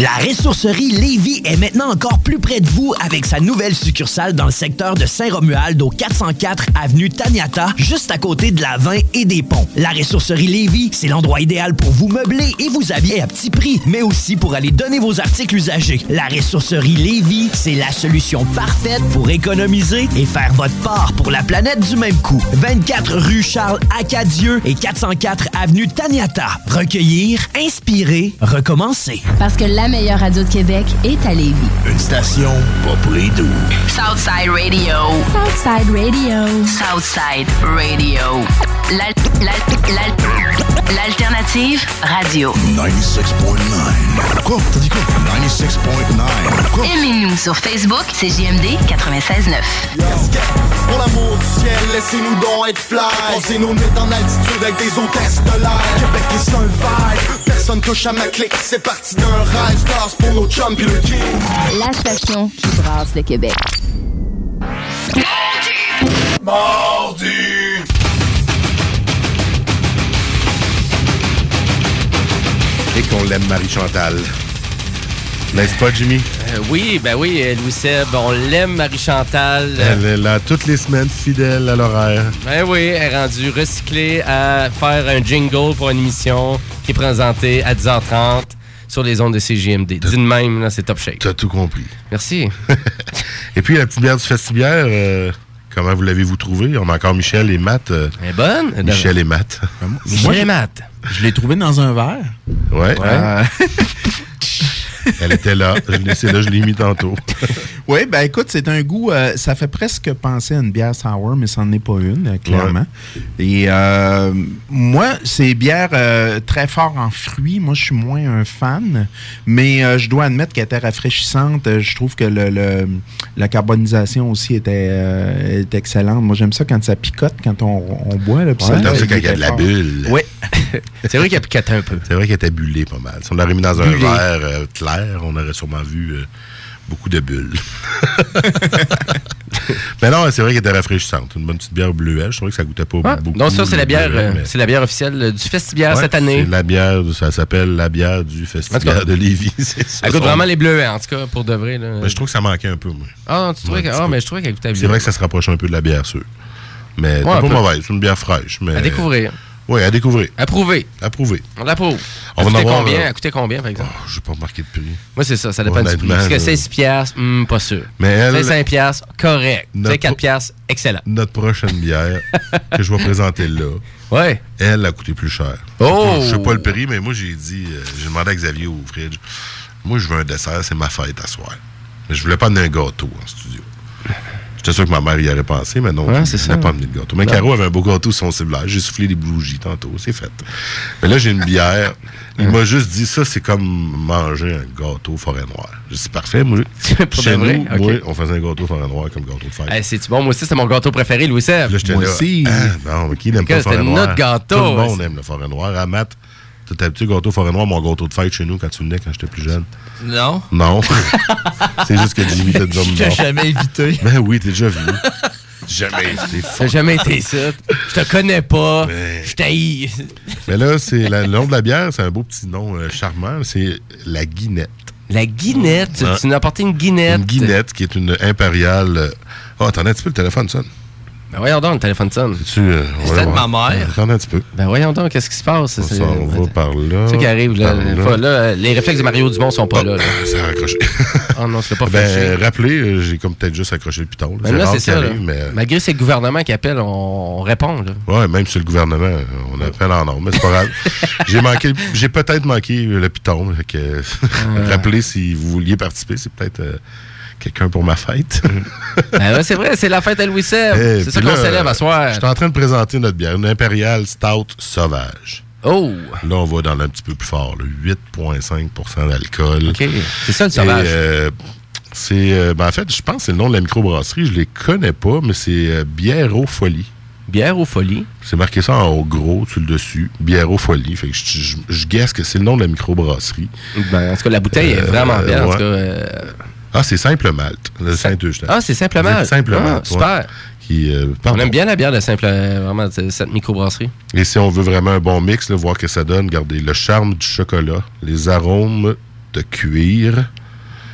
La ressourcerie Lévis est maintenant encore plus près de vous avec sa nouvelle succursale dans le secteur de Saint-Romuald au 404 avenue Taniata, juste à côté de la 20 et des ponts. La ressourcerie Lévis, c'est l'endroit idéal pour vous meubler et vous habiller à petit prix, mais aussi pour aller donner vos articles usagés. La ressourcerie Lévis, c'est la solution parfaite pour économiser et faire votre part pour la planète du même coup. 24 rue Charles Acadieux et 404 avenue Taniata. Recueillir, inspirer, recommencer. Parce que la meilleure radio de Québec est à Lévis. Une station pas pour les doux. Southside Radio. Southside Radio. Southside Radio. L'al- l'al- l'al- L'alternative radio. 96.9. Quoi? T'as dit quoi? 96.9. Quoi? Aimez-nous sur Facebook, c'est JMD 96.9. Pour l'amour du ciel, laissez-nous donc être fly. Pensez nos nuits en altitude avec des hôtesses de l'air. Québec est un vibe, personne touche à ma clique. C'est parti d'un rêve, stars pour nos chums pis le king. La station qui brasse le Québec. Mardi! Et qu'on l'aime, Marie-Chantal. N'est-ce pas, Jimmy? Euh, oui, ben oui, euh, Louis Seb, on l'aime, Marie-Chantal. Elle est là toutes les semaines, fidèle à l'horaire. Ben oui, elle est rendue recyclée à faire un jingle pour une émission qui est présentée à 10h30 sur les ondes de CJMD. Dis de même, là, c'est top shape. T'as tout compris. Merci. Et puis, la petite bière du Festibière, euh, comment vous l'avez-vous trouvée? On a encore Michel et Matt. euh, Elle est bonne? Michel et Matt. Michel et Matt. Je l'ai trouvé dans un verre. Ouais. Euh, Elle était là. Je l'ai- C'est là, je l'ai mis tantôt. oui, ben écoute, c'est un goût, euh, ça fait presque penser à une bière sour, mais ça n'en est pas une, euh, clairement. Et euh, moi, c'est bières euh, très fort en fruits. Moi, je suis moins un fan, mais euh, je dois admettre qu'elle était rafraîchissante. Je trouve que le, le- la carbonisation aussi était, euh, est excellente. Moi, j'aime ça quand ça picote, quand on, on boit. Là, Ouais, ça- quand il y a de la bulle. Oui. C'est vrai qu'elle picote un peu. C'est vrai qu'elle était bullée pas mal. Si on l'aurait mis dans un Bullée. verre euh, on aurait sûrement vu euh, beaucoup de bulles. Mais non, c'est vrai qu'elle était rafraîchissante. Une bonne petite bière bleuette. Je trouvais que ça goûtait pas beaucoup. Donc ça, c'est la bière, bleuet, euh, mais- c'est la bière officielle du Festibière Ouais, cette année. C'est la bière, ça s'appelle la bière du festival cas, de Lévis. c'est ça. Elle goûte vraiment les bleus, en tout cas, pour de vrai. Là. Mais je trouve que ça manquait un peu, moi. Ah, non, tu trouvais que- ah, mais je trouvais qu'elle goûtait C'est bien. vrai que ça se rapproche un peu de la bière sûre. Mais c'est Ouais, pas mauvaise. C'est une bière fraîche. Mais... À découvrir. Oui, à découvrir. Approuvé. Approuvé. On l'approuve. On va avoir, combien? euh, combien, par exemple? Je n'ai pas marqué de prix. Moi, c'est ça. Ça dépend du prix. Parce que je- 16 piastres, hmm, pas sûr. Mais elle- 5 piastres, correct. Notre- 4 piastres, excellent. Notre prochaine bière que je vais présenter là, ouais. elle a coûté plus cher. Oh! Je sais pas le prix, mais moi, j'ai dit, euh, j'ai demandé à Xavier au fridge, moi, je veux un dessert, c'est ma fête à soir. Mais je voulais pas amener un gâteau en studio. J'étais sûr que ma mère y aurait pensé, mais non, Ouais, je c'est ça. pas amener de gâteau. Mais Non. Caro avait un beau gâteau sur son cellulaire. J'ai soufflé des bougies tantôt, c'est fait. Mais là, j'ai une bière. Il m'a juste dit, ça, c'est comme manger un gâteau forêt noire. J'ai dit, c'est parfait, moi. Chez nous, vrai? Ok. moi, on faisait un gâteau forêt noire comme gâteau de fête. Hey, C'est-tu bon? Moi aussi, c'est mon gâteau préféré, Louis Seb. Là, Moi là. aussi. Ah, non, mais qui n'aime pas le forêt noir? notre gâteau, Tout le monde aime le forêt noir. À Matt, tu habitué gâteau forêt noir, mon gâteau de fête chez nous quand tu venais quand j'étais plus jeune. Non? Non. c'est juste que Jimmy t'a dit Je t'ai jamais évité. Ben oui, t'es déjà venu. jamais. T'as jamais été ici. Je te connais pas. Je t'haïs. Mais là, c'est le nom de la bière, c'est un beau petit nom euh, charmant. C'est la Guinette. La guinette. Ouais. Tu nous as apporté une guinette. Une Guinette qui est une impériale. Oh, attendez un petit peu, le téléphone sonne. Ben voyons donc, le téléphone sonne. Euh, C'est de voir. ma mère. Attendez un petit peu. Ben voyons donc, qu'est-ce qui se passe? On s'en va par là. C'est ça qui arrive, là. les réflexes de Mario Dumont sont pas là. là. Ça a raccroché. Oh non, c'est pas ben, fait. rappelez, euh, j'ai comme peut-être juste accroché le piton. là. Ben là, c'est ça. là. arrive, mais... Malgré c'est le gouvernement qui appelle, on, on répond. Là. Ouais, même sur le gouvernement, on appelle en ordre, mais c'est pas grave. j'ai manqué, j'ai peut-être manqué le piton. fait que, rappelez si vous vouliez participer, c'est peut-être euh, quelqu'un pour ma fête. Ben c'est vrai, c'est la fête à Louis Seb. Eh, c'est ça qu'on célèbre à soir. Je suis en train de présenter notre bière, une Imperial Stout Sauvage. Oh! Là, on va dans un petit peu plus fort, là, 8,5% d'alcool. OK. C'est ça, le sauvage. Euh, c'est, euh, ben, en fait, je pense que c'est le nom de la microbrasserie. Je les connais pas, mais c'est euh, Bière aux Folies. Bière aux Folies. C'est marqué ça en gros sur le dessus. Bière aux Folies. Fait que je, je, je guesse que c'est le nom de la microbrasserie. Ben, en tout cas, la bouteille est vraiment belle. En tout cas, Ah, c'est Simple Malte. Le Saint-Eustache. Ah, c'est Simple Malte. Simple Ah, Malte. super. ouais. Qui, euh, on aime bien la bière de simple, euh, vraiment, de cette microbrasserie. Et si on veut vraiment un bon mix, là, voir que ça donne, regardez, le charme du chocolat, les arômes de cuir.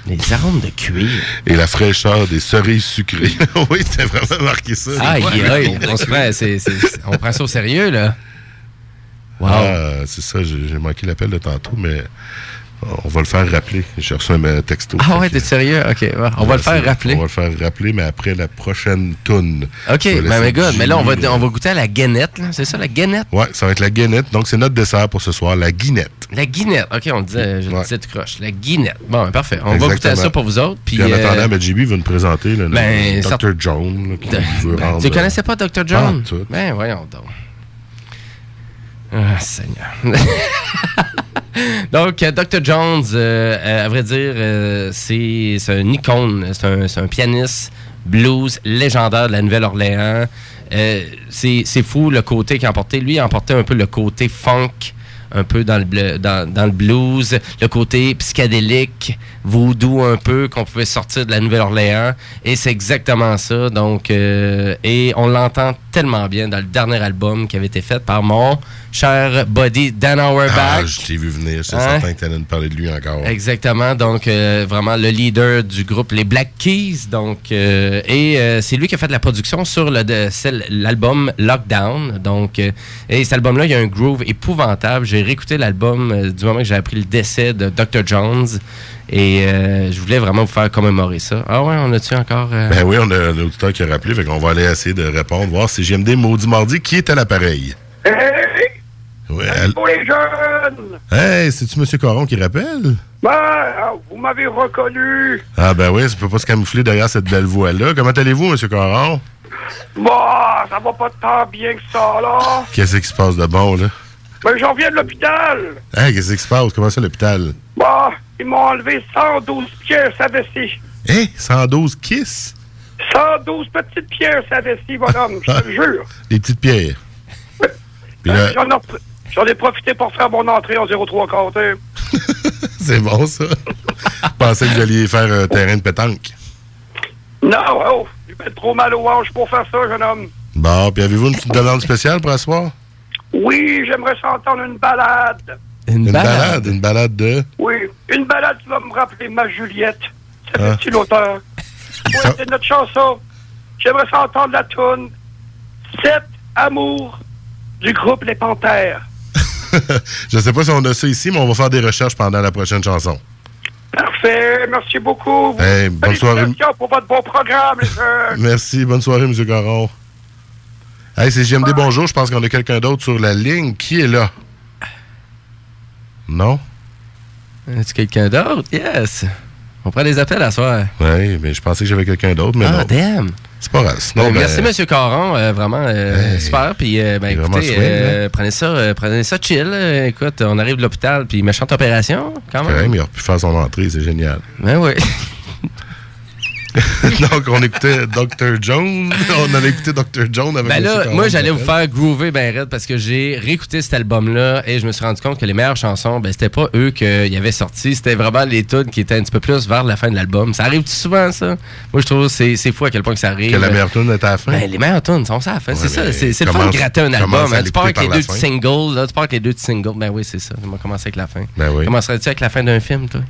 Les arômes de cuir. Et la fraîcheur des cerises sucrées. oui, c'était vraiment marqué ça. Aïe, Ouais. aïe, on se prend, c'est- on prend ça au sérieux, là. Wow. Ah, c'est ça, j'ai manqué l'appel de tantôt, mais on va le faire rappeler. J'ai reçu un euh, texto. Ah ouais, t'es sérieux? OK, on va le faire rappeler. On va le faire rappeler, mais après la prochaine toune. OK, Je vais ben, mais là, on va, on va goûter à la guinette. C'est ça, la guinette? Ouais, ça va être la guinette. Donc, c'est notre dessert pour ce soir, la guinette. La guinette. OK, on le disait, je le disais tout croche. La guinette. Bon, ben, parfait. On va goûter à ça pour vous autres. Puis, en euh, attendant, ben, JB va nous présenter le ben, Dr. John. de- veut ben, tu connaissais pas Dr. John? Ben, voyons donc. Ah, Seigneur. Donc, euh, Dr. Jones, euh, euh, à vrai dire, c'est c'est un icône, c'est un, pianiste blues légendaire de la Nouvelle-Orléans. C'est fou le côté qu'il a emporté. Lui, il a emporté un peu le côté funk, un peu dans le, blues, le côté psychédélique, voodoo un peu, qu'on pouvait sortir de la Nouvelle-Orléans. Et c'est exactement ça. Donc, et on l'entend tellement bien dans le dernier album qui avait été fait par mon cher buddy Dan Ah, Auerbach. je t'ai vu venir. C'est Hein? certain que tu allais nous parler de lui encore. Exactement. Donc, euh, vraiment le leader du groupe Les Black Keys. Donc, euh, et euh, c'est lui qui a fait de la production sur l'album Lockdown. Donc, et cet album-là, il y a un groove épouvantable. J'ai réécouté l'album du moment que j'ai appris le décès de Dr. Jones. Et euh, je voulais vraiment vous faire commémorer ça. Ah ouais, on a-tu encore... euh, Ben oui, on a un auditeur qui a rappelé, fait qu'on va aller essayer de répondre, voir si JMD Maudit Mardi, qui est à l'appareil? Hey! Ouais, elle- Pour les jeunes! Hey, c'est-tu M. Coron qui rappelle? Ben, ah, vous m'avez reconnu! Ah ben oui, ça peut pas se camoufler derrière cette belle voix-là. Comment allez-vous, M. Coron? Bah, ça va pas tant bien que ça, là! Qu'est-ce qui se passe de bon, là? Ben, j'en viens de l'hôpital! Hey, qu'est-ce qui se passe? Comment ça, l'hôpital? Bah, ils m'ont enlevé 112 pièces à vessie. Hey, 112 kiss? 112 petites pièces à vessie, bonhomme, je te le jure. Des petites pierres. Euh, J'en ai, profité pour faire mon entrée en 03 quarté. c'est bon, ça. Je pensais que vous alliez faire un terrain de pétanque. Non, oh, fait trop mal aux hanches pour faire ça, jeune homme. Bon, puis avez-vous une petite demande spéciale pour asseoir? Oui, j'aimerais ça entendre une balade. Une, balade? Une balade de... Oui, une balade qui va me rappeler ma Juliette. Ça Ah. fait-tu l'auteur? Oui, c'est notre chanson. J'aimerais ça entendre la toune Sept amours du groupe Les Panthères. Je sais pas si on a ça ici, mais on va faire des recherches pendant la prochaine chanson. Parfait, merci beaucoup. Hey, bonne soirée. Pour votre bon programme, les. Merci, bonne soirée, M. Caron. Hey, c'est JMD, bonjour. Je pense qu'on a quelqu'un d'autre sur la ligne. Qui est là? Non? Est-ce quelqu'un d'autre? Yes. On prend des appels à soir. Oui, mais je pensais que j'avais quelqu'un d'autre, mais Ah, non. damn. C'est pas grave. Sinon, Euh, ben, merci, Monsieur Caron. euh, vraiment euh, super. Puis, euh, ben, écoutez, swing, euh, prenez, ça, prenez ça chill. Écoute, on arrive de l'hôpital, puis méchante opération, quand Quand même. même, il a pu faire son entrée, c'est génial. Ben oui. Donc, on écoutait Dr. Jones. On avait écouté Dr. Jones avec Ben là, moi, j'allais vous faire groover ben raide parce que j'ai réécouté cet album-là et je me suis rendu compte que les meilleures chansons, ben, c'était pas eux qui avaient sorti, c'était vraiment les tunes qui étaient un petit peu plus vers la fin de l'album. Ça arrive souvent, ça? Moi, je trouve que c'est c'est fou à quel point que ça arrive. Que la meilleure tune était à la fin. Ben, les meilleures tunes sont ça à la fin. c'est ça. C'est c'est le fun de gratter un album. hein. Tu pars avec les deux petits singles. Là, tu pars avec les deux petits singles. Ben oui, c'est ça. On va commencer avec la fin. Ben oui. Commencerais-tu avec la fin d'un film, toi?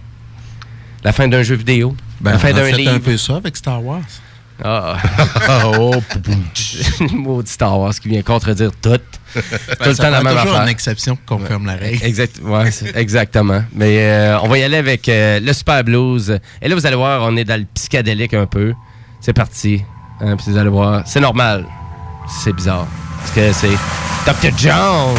La fin d'un jeu vidéo? Ben, la fin d'un livre? un peu ça avec Star Wars. Ah. oh, Maudit Star Wars qui vient contredire tout. tout le Ben, temps la même toujours affaire. une exception pour confirmer la règle. Exact, ouais, exactement. Mais euh, on va y aller avec euh, le Super Blues. Et là, vous allez voir, on est dans le psychédélique un peu. C'est parti. Hein, puis vous allez voir, c'est normal. C'est bizarre. Parce que c'est Dr. John.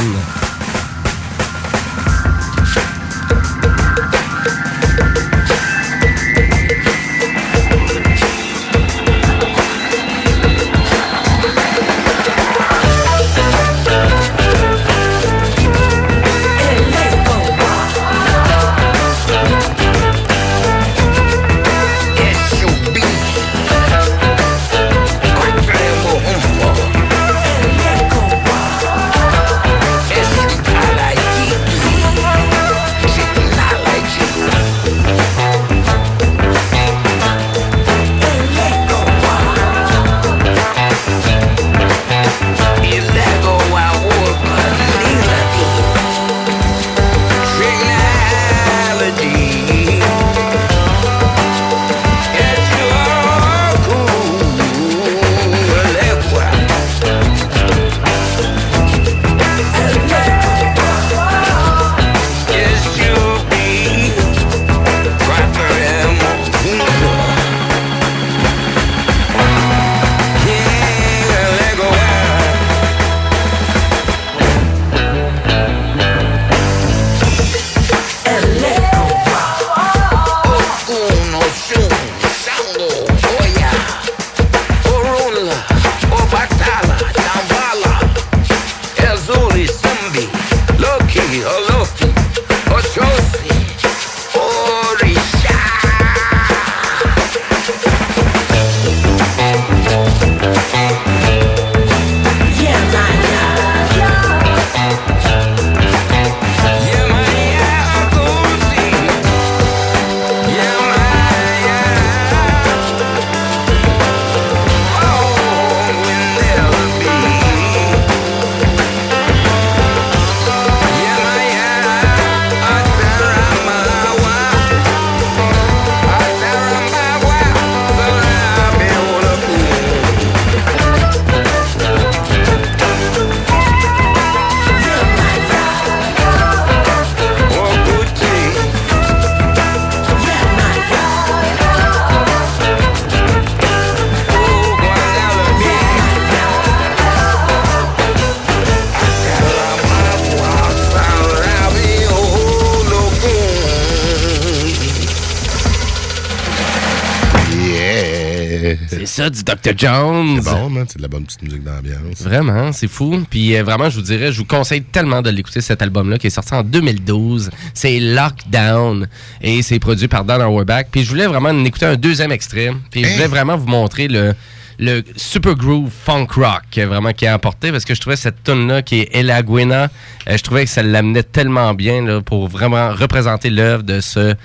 Du Dr. Jones. C'est bon. C'est de la bonne petite musique d'ambiance. Vraiment, c'est fou. Puis euh, vraiment, je vous dirais, je vous conseille tellement de l'écouter, cet album-là, qui est sorti en 2012. C'est Lockdown. Et c'est produit par Dan Auerbach. Puis je voulais vraiment en écouter un deuxième extrait. Puis je voulais vraiment vous montrer le, le super groove funk rock euh, vraiment qui a apporté parce que je trouvais cette tune là qui est Ella Guena, euh, je trouvais que ça l'amenait tellement bien là, pour vraiment représenter l'œuvre de ce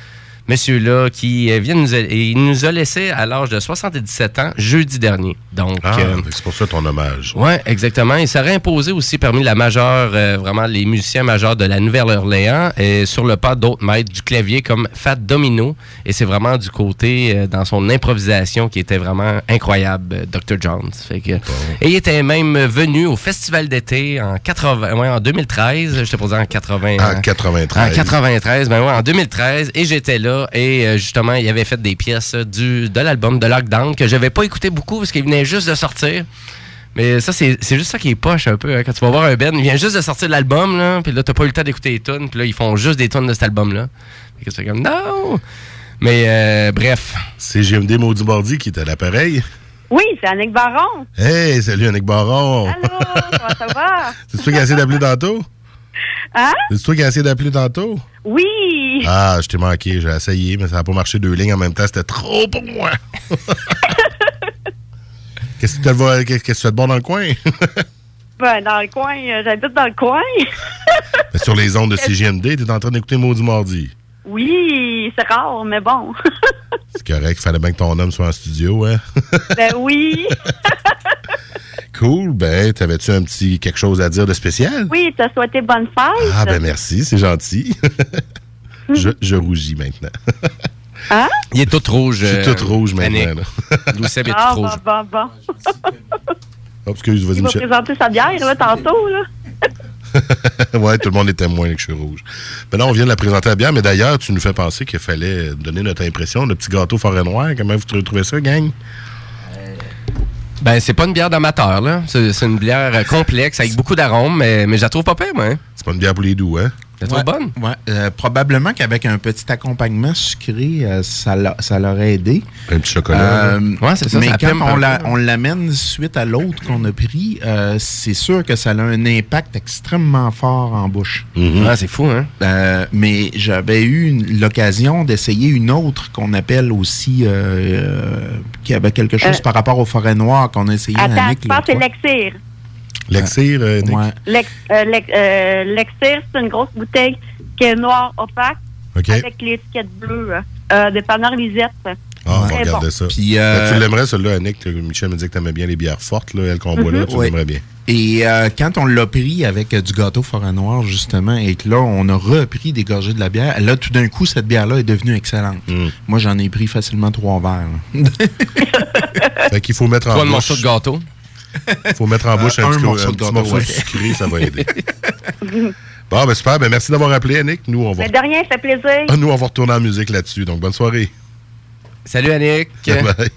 monsieur-là qui euh, vient nous a, et il nous a laissé à l'âge de 77 ans jeudi dernier. Donc, Ah, euh, c'est pour ça ton hommage. oui, exactement. Il s'est imposé aussi parmi la majeure, euh, vraiment les musiciens majeurs de la Nouvelle-Orléans, et sur le pas d'autres maîtres du clavier comme Fat Domino. Et c'est vraiment du côté, euh, dans son improvisation, qui était vraiment incroyable, Dr. Jones. Fait que, Et il était même venu au Festival d'été en, 80, ouais, en 2013. J'étais posé en 80. En 93. En 93, ben ouais, en 2013. Et j'étais là, et euh, justement, il avait fait des pièces euh, du, de l'album de Lockdown que j'avais pas écouté beaucoup parce qu'il venait juste de sortir. Mais ça, c'est c'est juste ça qui est poche un peu. hein. Quand tu vas voir un Ben, il vient juste de sortir de l'album, là, puis là, t'as pas eu le temps d'écouter les tunes, puis là, ils font juste des tunes de cet album-là. Fait que tu fais comme, non! Mais euh, bref. C'est GMD Maudit Mardi qui est à l'appareil. Oui, c'est Annick Baron. Hey, salut Annick Baron. Allô, comment ça va? C'est toi qui as essayé d'appeler tantôt? Hein? C'est toi qui as essayé d'appeler tantôt? Oui! Ah, je t'ai manqué, j'ai essayé, mais ça n'a pas marché deux lignes en même temps, c'était trop pour moi. Qu'est-ce que tu fais- qu'est-ce que tu fais de bon dans le coin? Ben, dans le coin, euh, j'habite dans le coin. Sur les ondes de CGMD, t'es en train d'écouter Maudit Mardi. oui, c'est rare, mais bon. C'est correct, il fallait bien que ton homme soit en studio, hein? ben oui. cool, ben, t'avais-tu un petit quelque chose à dire de spécial? Oui, t'as souhaité bonne fête. Ah, ben merci, c'est gentil. Je, je rougis maintenant. Hein? Il est tout rouge. Je suis euh, tout rouge maintenant. Annick. là. Louis Seb est Ah, tout bon, rouge. bon, bon. Oh, excuse, vas-y, Il va Michel. présenter sa bière, là, tantôt, là. ouais, tout le monde est témoin que je suis rouge. Ben là, on vient de la présenter à bière, mais d'ailleurs, tu nous fais penser qu'il fallait donner notre impression. Le petit gâteau forêt noire, comment vous trouvez ça, gang? Ben, c'est pas une bière d'amateur, là. C'est c'est une bière euh, complexe avec beaucoup d'arômes, mais, mais je la trouve pas pire, moi. hein. C'est pas une bière pour les doux, hein? La trouve Ouais, bonne? ouais. Euh, probablement qu'avec un petit accompagnement sucré, euh, ça l'a- ça l'aurait aidé. Un petit chocolat. Euh, Ouais, c'est ça, Mais ça quand on la- on l'amène suite à l'autre qu'on a pris, euh, c'est sûr que ça a un impact extrêmement fort en bouche. Mhm. Ah, c'est fou, hein? Euh, mais j'avais eu l'occasion d'essayer une autre qu'on appelle aussi, euh, euh, qui avait quelque chose Euh. par rapport aux forêts noires qu'on a essayé à Attends, Nick je pense que c'est l'Exir. L'Exir, euh. Ouais. Euh, l'ex- euh, L'Exir, c'est une grosse bouteille qui est noire opaque avec l'étiquette bleue. Euh, dépanneur Lisette. Ah, on bon. ça. Puis, Ben, euh, tu l'aimerais, celle-là, Annick? Michel me dit que t'aimais bien les bières fortes, là, elle qu'on boit là, tu l'aimerais bien. Et euh, quand on l'a pris avec euh, du gâteau forêt noire, justement, et que là, on a repris des gorgées de la bière, là, tout d'un coup, cette bière-là est devenue excellente. Mm. Moi, j'en ai pris facilement trois verres. Fait qu'il faut mettre en Trois morceaux de gâteau. faut mettre en bouche Euh, un, un petit, morceau un de petit gâteau, morceau ouais. sucré, ça va aider. bon, ben super. Ben, merci d'avoir appelé, Annick. Nous, on va, Mais de rien, ça fait plaisir. Ah, nous, on va retourner en musique là-dessus. Donc, bonne soirée. Salut, Annick. Bye.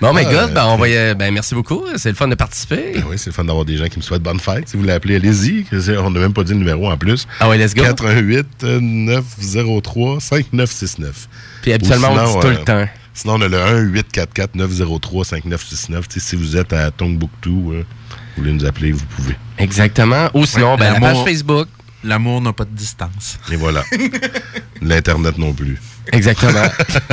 Bon, mais Ah, good, euh, ben, on va y- ben, merci beaucoup. C'est le fun de participer. Ben oui, c'est le fun d'avoir des gens qui me souhaitent bonne fête. Si vous voulez appeler, allez-y. On n'a même pas dit le numéro en plus. Ah ouais, let's go. 88 euh, 903 5969. Puis habituellement, on dit tout le temps. Sinon, on a le 1 844 903 5969. Tu sais, si vous êtes à Tombouctou, euh, vous voulez nous appeler, vous pouvez. Exactement. Ou sinon, Ouais, ben, la l'amour- page Facebook. L'amour n'a pas de distance. Et voilà. L'Internet non plus. Exactement.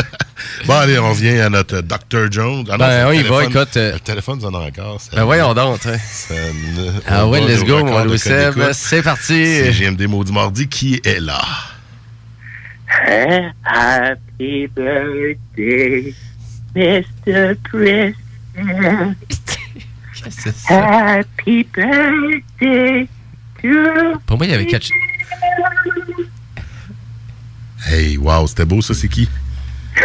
bon, allez, on revient à notre Dr. Jones. Ah non, Ben, on y va, écoute, euh, Le téléphone sonne encore. ça- Ben, voyons donc, hein. ça ne- Ah ouais, let's go, mon Louis. C'est parti. C'est GMD Maudit Mardi qui est là. Happy birthday, Mr. President. Happy birthday to Pour moi, il y avait catch. Hey, wow, c'était beau, ça, c'est qui?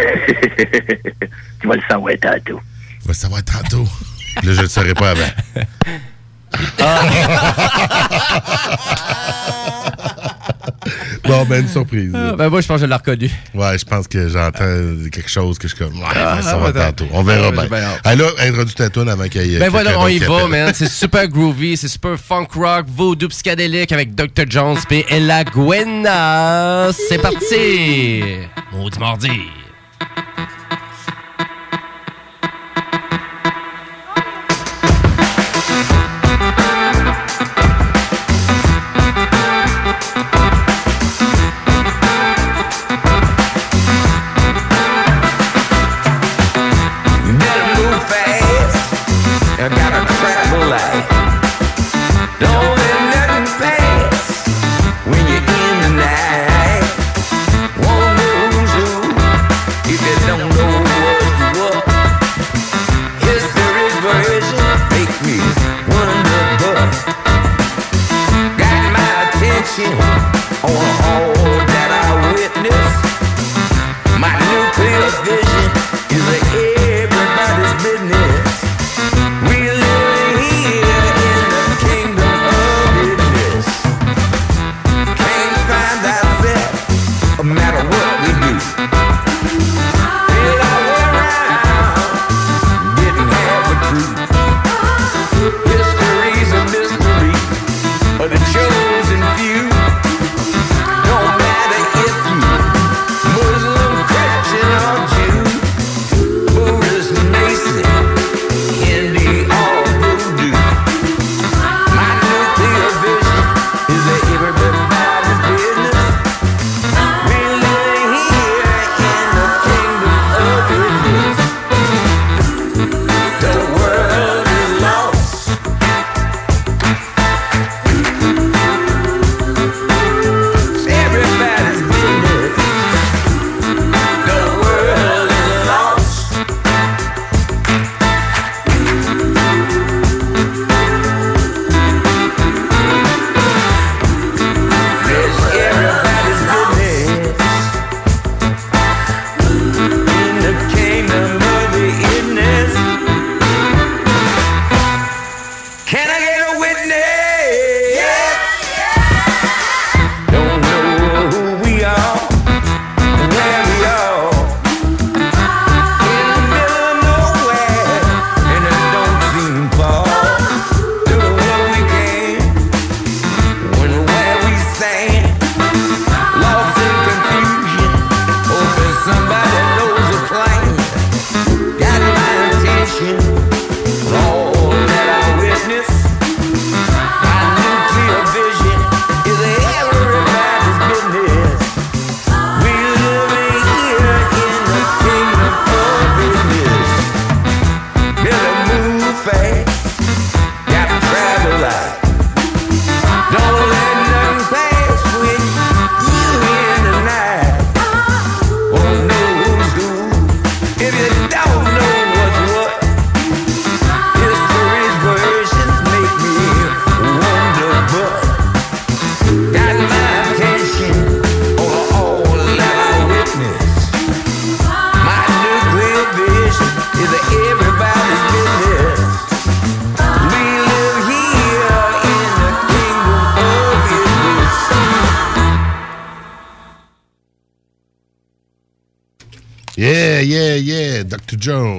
tu vas le savoir tantôt. On va le savoir tantôt. Là, je ne le saurais pas avant. bon, ben, une surprise. Ah, ben, moi, je pense que je l'ai reconnu. Ouais, je pense que j'entends quelque chose que je suis comme. Ouais, Ah, ça va tantôt. On verra ah, bien. Ah, là, introduis ta tune avant qu'il y ait. Ben voilà, on y va, appelle. man. C'est super groovy, c'est super funk rock, voodoo psychédélique avec Dr. Jones et Ella Gwenna. C'est parti! Maudit mardi.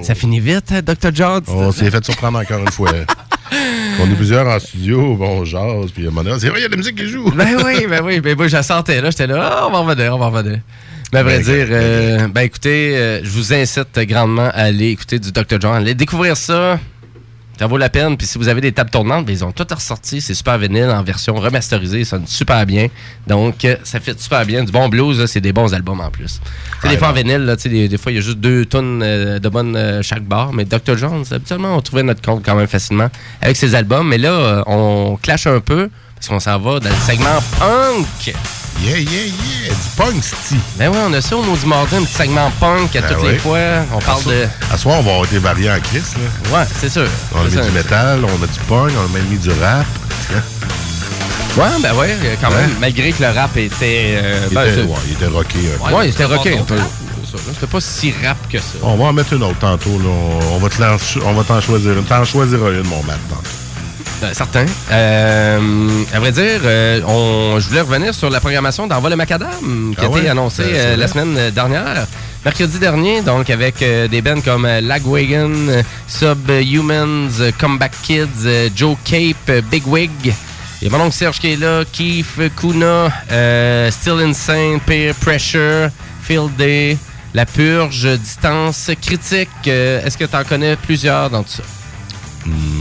Ça finit vite, hein, Dr. Jones? On s'est fait surprendre encore une fois. On est plusieurs en studio, bon, on jase, puis à un moment donné, c'est vrai, il y a de la musique qui joue. Ben oui, ben oui. Ben moi, je la sentais là. J'étais là, Ah, on va en revenir, on va en revenir. Mais à vrai Ben, dire, ben, euh, ben écoutez, euh, je vous incite grandement à aller écouter du Dr. John. Allez découvrir ça. Ça vaut la peine. Puis si vous avez des tables tournantes, ben, ils ont tout ressorti. C'est super vinyle en version remasterisée. Ça sonne super bien. Donc, euh, ça fait super bien. Du bon blues, c'est des bons albums en plus. Sais, des fois en vinyle, là, des, des fois, il y a juste deux tonnes euh, de bonnes euh, chaque bar. Mais Dr. Jones, habituellement, on trouvait notre compte quand même facilement avec ses albums. Mais là, on clash un peu parce qu'on s'en va dans le segment punk. Yeah, yeah, yeah, du punk, sti. Ben oui, on a ça au Maudit Mardi, un petit segment punk à Ben toutes oui. les fois. On parle de. À ce soir, on va avoir des variants en Chris, là. Ouais, c'est sûr. On a mis ça. du métal, on a du punk, on a même mis du rap. Ouais, ben ouais, quand même. Ouais. Malgré que le rap était. euh, Il ben, était- ouais, il était rocké un peu. Ouais, il était rocké un peu. C'était pas si rap que ça. On va en mettre une autre tantôt. Là. On, va te l'en- on va t'en choisir une. T'en choisiras une, mon mat, tantôt. Ben, certain. Euh, à vrai dire, euh, on, je voulais revenir sur la programmation d'Envol le Macadam qui a Ah été ouais? annoncée euh, la semaine dernière. Mercredi dernier, donc avec euh, des bands comme euh, Lagwagon, euh, Subhumans, euh, Comeback Kids, euh, Joe Cape, euh, Big Wig. Il y a mon oncle Serge qui est là, Keith Kuna, euh, Still Insane, Peer Pressure, Field Day, La Purge, Distance Critique. Euh, Est-ce que tu en connais plusieurs dans tout ça? Hmm.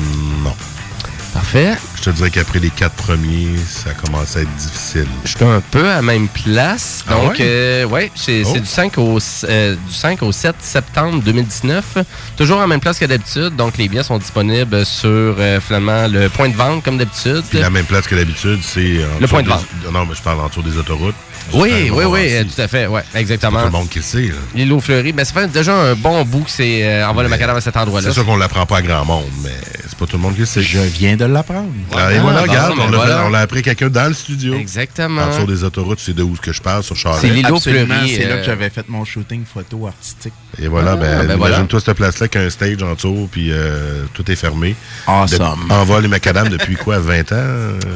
Parfait. Je te dirais qu'après les quatre premiers, ça commence à être difficile. Je suis un peu à la même place. Ah Donc, ouais? euh, ouais, c'est Oh. du, 5 au, euh, du 5 au 7 septembre 2019. Toujours à la même place que d'habitude. Donc, les billets sont disponibles sur, euh, finalement, le point de vente, comme d'habitude. La même place que d'habitude, c'est... Le point de des- vente. Non, mais je parle en dessous des autoroutes. Oui, oui, oui, tout à fait. Ouais, exactement. Tout le monde qui le sait. là. L'îlot Fleury, ben, ça fait déjà un bon bout que c'est euh, envoie le macadam à cet endroit-là. C'est sûr qu'on ne l'apprend pas à grand monde, mais c'est pas tout le monde qui le sait. Je viens de l'apprendre. Ah, et ah, voilà, regarde, ben, on l'a appris à quelqu'un dans le studio. Exactement. En dessous des autoroutes, c'est de où que je parle, sur C'est Charlotte. l'îlot Fleury, c'est là euh, que j'avais fait mon shooting photo artistique. Et voilà, ah, ben, ben imagine-toi cette place-là qu'un stage en dessous, puis euh, tout est fermé. Awesome. Envoie le macadam depuis quoi, 20 ans?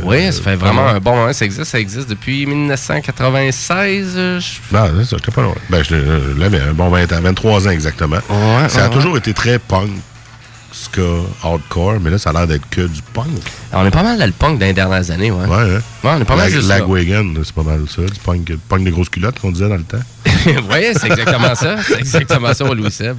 Oui, ça fait vraiment un bon moment ça existe. Ça existe depuis 1980. 96. Euh, je... Non, c'est ça, j'étais pas loin. Ben, je, euh, je l'avais, un bon 20 ans, 23 ans exactement. Ça a toujours été très punk, ska, hardcore, mais là, ça a l'air d'être que du punk. On est pas mal dans le punk dans les dernières années, ouais. Ouais, hein? on est pas mal juste Lagwagon, c'est pas mal ça, du punk, punk des grosses culottes qu'on disait dans le temps. oui, c'est exactement ça. C'est exactement ça, Louis Seb.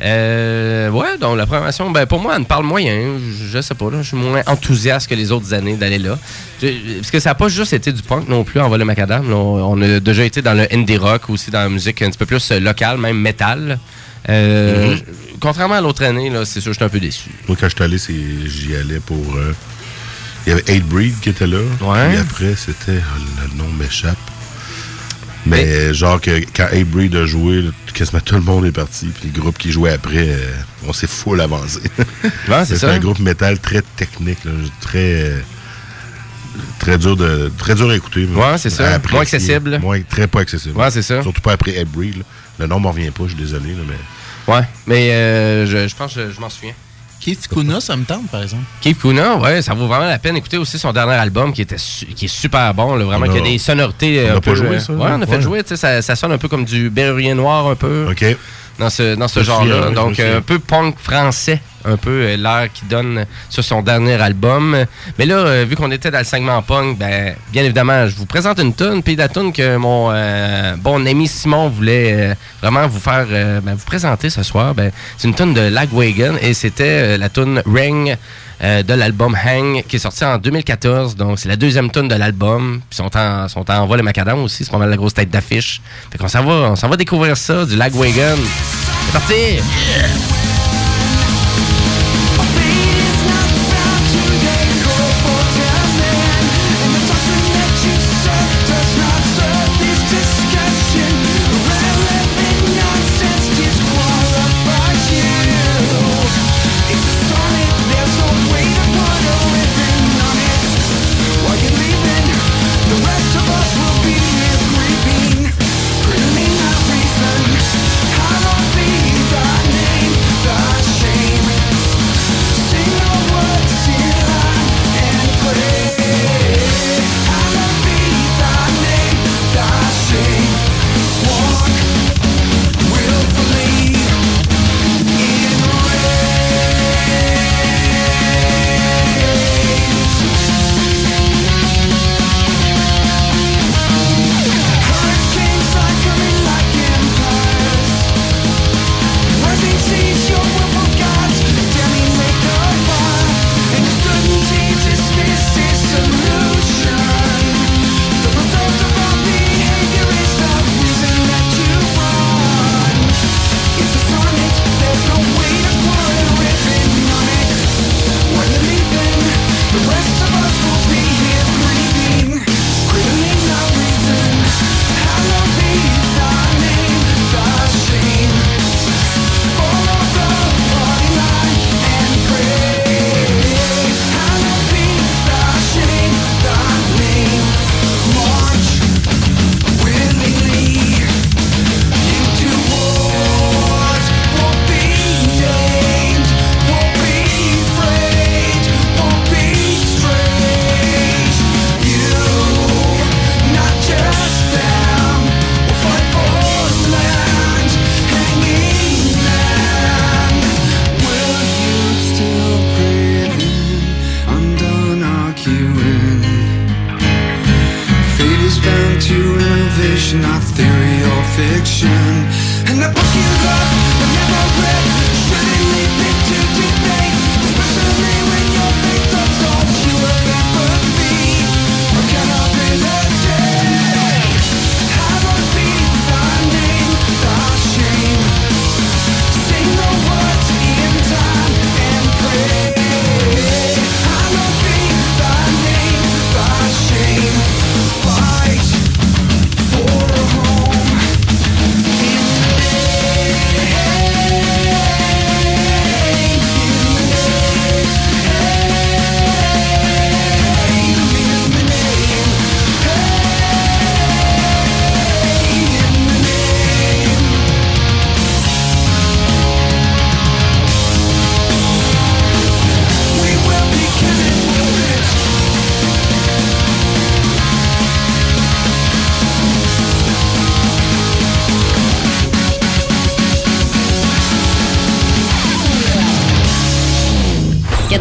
Euh, ouais, donc la programmation, ben, pour moi, elle me parle moyen. Je, je sais pas, là, je suis moins enthousiaste que les autres années d'aller là. Je- parce que ça n'a pas juste été du punk non plus en le macadam. là. On, on a déjà été dans le indie rock, aussi dans la musique un petit peu plus euh, locale, même métal. Euh, Mhm. Contrairement à l'autre année, là, c'est sûr, j'étais un peu déçu. Moi, quand je suis allé, c'est- j'y allais pour. euh, il y avait Hate Breed qui était là. Ouais. Puis après, c'était. oh, le nom m'échappe. Mais genre que quand Hate Breed a joué, quasiment tout le monde est parti. Puis le groupe qui jouait après, euh, on s'est full avancé. Ouais, c'est un groupe métal très technique, là, très. euh, Très dur, de, très dur à écouter. Ouais, c'est ça. Apprécier. Moins accessible. Moins, très pas accessible. Ouais, c'est ça. Surtout pas après Hate Breed. là. Le nom m'en revient pas, je suis désolé. là, mais... Ouais, mais euh, je, je pense que je, je m'en souviens. Keith Kuna, ça me tente, par exemple. Keith Kuna, ouais, ça vaut vraiment la peine. Écoutez aussi son dernier album qui était su- qui est super bon, là, vraiment, a- qui a des sonorités. on euh, a un pas joué, euh, ça, Ouais, on a fait ouais. jouer, tu sais, ça, ça sonne un peu comme du Berrien Noir, un peu. OK. Dans ce, dans ce genre-là. oui, Donc, euh, un peu punk français, un peu euh, l'air qu'il donne sur son dernier album. Mais là, euh, vu qu'on était dans le segment punk, ben, bien évidemment, je vous présente une tune, puis la tune que mon euh, bon ami Simon voulait vraiment vous faire, ben, vous présenter ce soir. Ben, c'est une tune de Lagwagon et c'était la tune Ring. de l'album Hang qui est sorti en 2014 donc c'est la deuxième tune de l'album puis sont en sont en vol macadam aussi c'est pas mal la grosse tête d'affiche fait qu'on s'en va on s'en va découvrir ça du Lagwagon c'est parti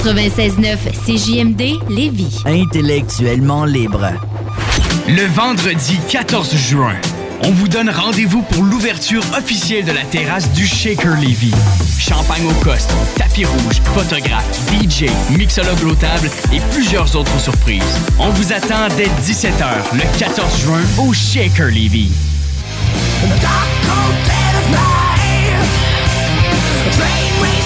96.9 CJMD Lévis. Intellectuellement libre. Le vendredi 14 juin, on vous donne rendez-vous pour l'ouverture officielle de la terrasse du Shaker Levy. Champagne au coste, tapis rouge, photographe, DJ, mixologue au table et plusieurs autres surprises. On vous attend dès 17h le 14 juin au Shaker Levy.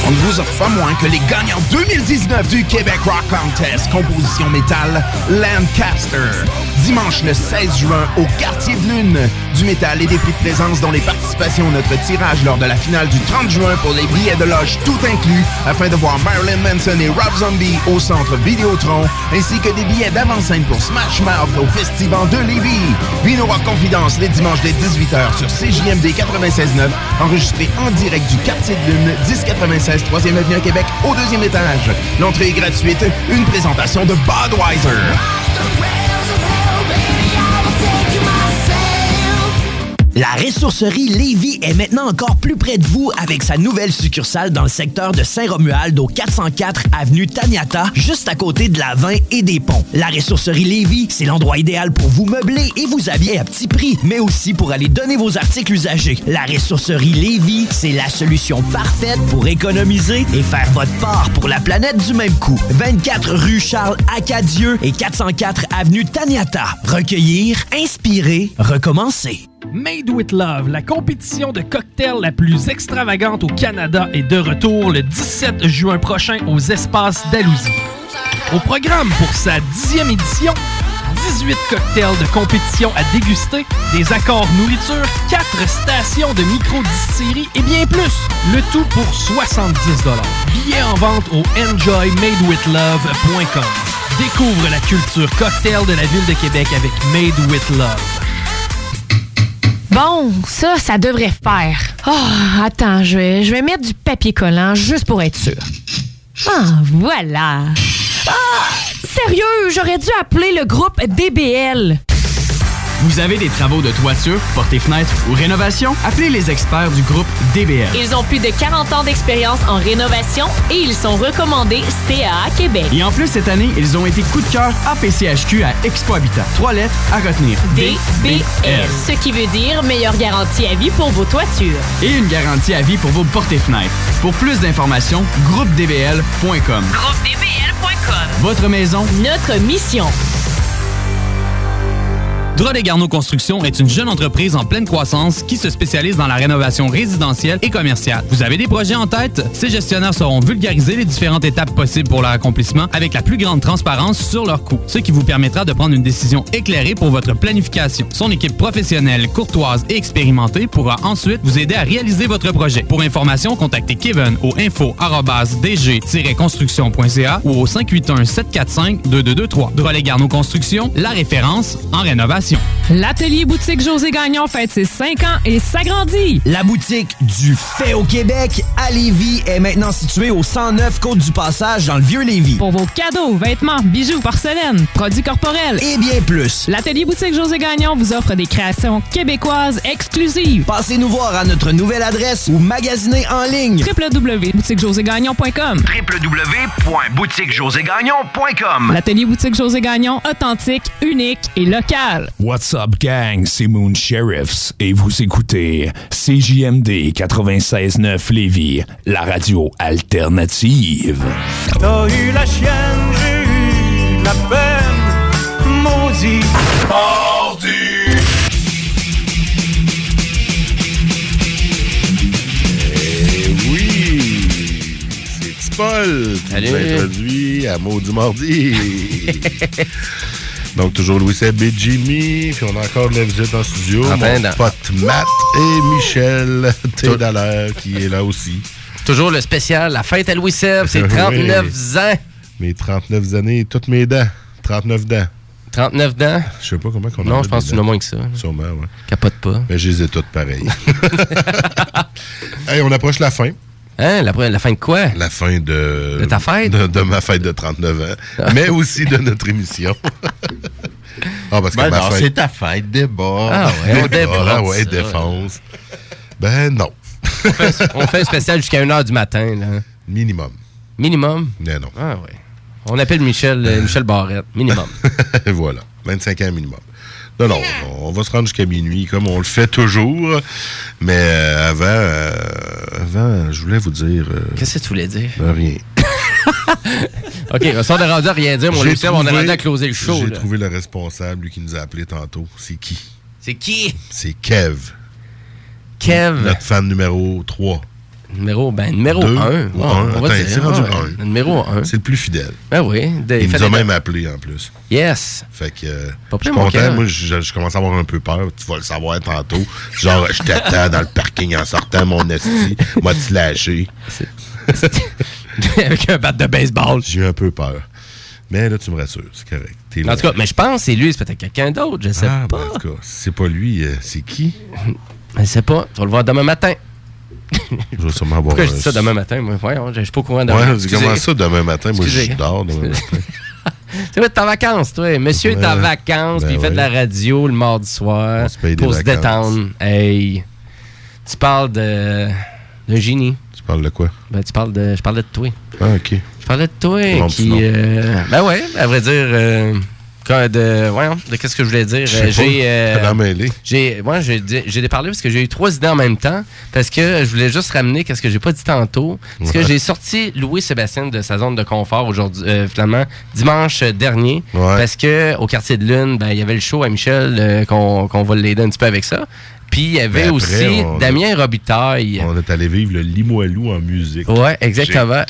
On ne vous offre pas moins que les gagnants 2019 du Québec Rock Contest, composition métal Lancaster. Dimanche le 16 juin au Quartier de Lune. Du métal et des prix de présence dont les participations à notre tirage lors de la finale du 30 juin pour les billets de loge tout inclus afin de voir Marilyn Manson et Rob Zombie au centre Vidéotron ainsi que des billets d'avant-scène pour Smash Mouth au Festival de Lévis. Vino Confidence les dimanches dès 18h sur CJMD 96.9 enregistré en direct du Quartier de Lune 1096 3e Avenue à Québec au deuxième étage. L'entrée est gratuite, une présentation de Budweiser. La ressourcerie Lévis est maintenant encore plus près de vous avec sa nouvelle succursale dans le secteur de Saint-Romuald au 404 avenue Taniata, juste à côté de la 20 et des ponts. La ressourcerie Lévis, c'est l'endroit idéal pour vous meubler et vous habiller à petit prix, mais aussi pour aller donner vos articles usagés. La ressourcerie Lévis, c'est la solution parfaite pour économiser et faire votre part pour la planète du même coup. 24 rue Charles Acadieux et 404 avenue Taniata. Recueillir, inspirer, recommencer. Made with Love, la compétition de cocktails la plus extravagante au Canada, est de retour le 17 juin prochain aux espaces d'Alousie. Au programme pour sa dixième édition, 18 cocktails de compétition à déguster, des accords nourriture, 4 stations de micro-distillerie et bien plus. Le tout pour 70 Billets en vente au enjoymadewithlove.com. Découvre la culture cocktail de la ville de Québec avec Made with Love. Bon, ça, ça devrait faire. Oh, attends, je vais, mettre du papier collant juste pour être sûr. Ah, voilà. Ah, sérieux, j'aurais dû appeler le groupe DBL. Vous avez des travaux de toiture, portée fenêtre ou rénovation? Appelez les experts du groupe DBL. Ils ont plus de 40 ans d'expérience en rénovation et ils sont recommandés CAA Québec. Et en plus, cette année, ils ont été coup de cœur APCHQ à Expo Habitat. Trois lettres à retenir. DBL. Ce qui veut dire meilleure garantie à vie pour vos toitures. Et une garantie à vie pour vos portées fenêtres. Pour plus d'informations, groupedbl.com. GroupeDBL.com. Votre maison, Notre mission. Drolet Garneau Construction est une jeune entreprise en pleine croissance qui se spécialise dans la rénovation résidentielle et commerciale. Vous avez des projets en tête? Ces gestionnaires sauront vulgariser les différentes étapes possibles pour leur accomplissement avec la plus grande transparence sur leurs coûts, ce qui vous permettra de prendre une décision éclairée pour votre planification. Son équipe professionnelle, courtoise et expérimentée pourra ensuite vous aider à réaliser votre projet. Pour information, contactez Kevin au info-dg-construction.ca ou au 581-745-2223. Drolet Garneau Construction, la référence en rénovation. L'atelier boutique José Gagnon fête ses 5 ans et s'agrandit. La boutique du fait au Québec à Lévis est maintenant située au 109 Côte du Passage dans le vieux Lévis. Pour vos cadeaux, vêtements, bijoux, porcelaine, produits corporels et bien plus. L'atelier boutique José Gagnon vous offre des créations québécoises exclusives. Passez nous voir à notre nouvelle adresse ou magasinez en ligne. www.boutiquejoségagnon.com www.boutiquejoségagnon.com L'atelier boutique José Gagnon, authentique, unique et local. What's up, gang? C'est Moon Sheriffs et vous écoutez CJMD 96.9 Lévis, la radio alternative. T'as eu la chienne, j'ai eu la peine, maudit. Mordu. Eh oui! C'est Paul qui nous introduit à Maudit Mardi. Donc, toujours Louis Seb et Jimmy. Puis on a encore de la visite en studio. Enfin, Mon pote Matt et Michel Tédalaire qui est là aussi. Toujours le spécial, la fête à Louis Seb, c'est Oui. 39 ans. Mes 39 années, toutes mes dents. 39 dents. 39 dents? Je sais pas comment qu'on Non, a je pense que tu en as dents. moins que ça. Sûrement, ouais. Capote pas. Mais je les ai toutes pareilles. hey, on approche la fin. Hein? La, la fin de quoi? La fin de... De ta fête? De, de ma fête de 39 ans. mais aussi de notre émission. ah, parce que Ben ma non, fête... c'est ta fête, débat. Ah ouais, on déborde Ah ouais, défense. Ben non. On fait, on fait un spécial jusqu'à 1h du matin. Là. Minimum. Minimum? Mais non. Ah ouais. On appelle Michel, euh, Michel Barrette. Minimum. voilà. 25 ans minimum. Non, non, on va se rendre jusqu'à minuit comme on le fait toujours. Mais euh, avant, euh, avant, je voulais vous dire. euh, Qu'est-ce que tu voulais dire? ben, rien. OK, on est rendu à rien dire, mon Lucien, on est rendu à closer le show. J'ai trouvé le responsable, lui qui nous a appelé tantôt. C'est qui? C'est qui? C'est Kev. Kev. Notre fan numéro 3. Numéro, ben, numéro Deux 1. ou un. on va Attends, dire. c'est rendu un. Numéro 1. C'est le plus fidèle. Ben oui. de- Il nous a même appelé en plus. Yes. Fait que euh, Pas je suis content. Moi, je, je commence à avoir un peu peur. Tu vas le savoir tantôt. Genre, je t'attends dans le parking en sortant mon esti. M'a-tu lâché? Avec un bat de baseball. J'ai eu un peu peur. Mais là, tu me rassures. C'est correct. En tout cas, mais je pense que c'est lui, c'est peut-être quelqu'un d'autre, je sais Ah, pas. ben, en tout cas, c'est pas lui, euh, c'est qui? Je sais pas. Tu vas le voir demain matin. Je vais sûrement avoir Pourquoi je dis ça demain matin? Moi, voyons, je suis pas au courant de Ouais, comment ça demain matin? Moi, je dors demain matin. C'est vrai, t'es en vacances, toi. Monsieur est en vacances, Ben puis il fait de la radio le mardi soir pour se détendre. Hey, tu parles de, de génie. Tu parles de quoi? Ben, tu parles de, je parlais de toi. Ah, OK. Je parlais de toi qui. euh, ben ouais, à vrai dire. euh, de, voyons, de qu'est-ce que je voulais dire? Euh, J'ai. euh, j'ai ouais, j'ai déparlé parce que j'ai eu trois idées en même temps. Parce que je voulais juste ramener qu'est-ce que j'ai pas dit tantôt. Parce que Ouais. j'ai sorti Louis-Sébastien de sa zone de confort aujourd'hui, euh, finalement, dimanche dernier. Parce que au quartier de Lune, ben, il y avait le show à Michel euh, qu'on qu'on va l'aider un petit peu avec ça. Puis il y avait Ben après, aussi on- Damien Robitaille. On est allé vivre le Limoilou en musique. Ouais, exactement.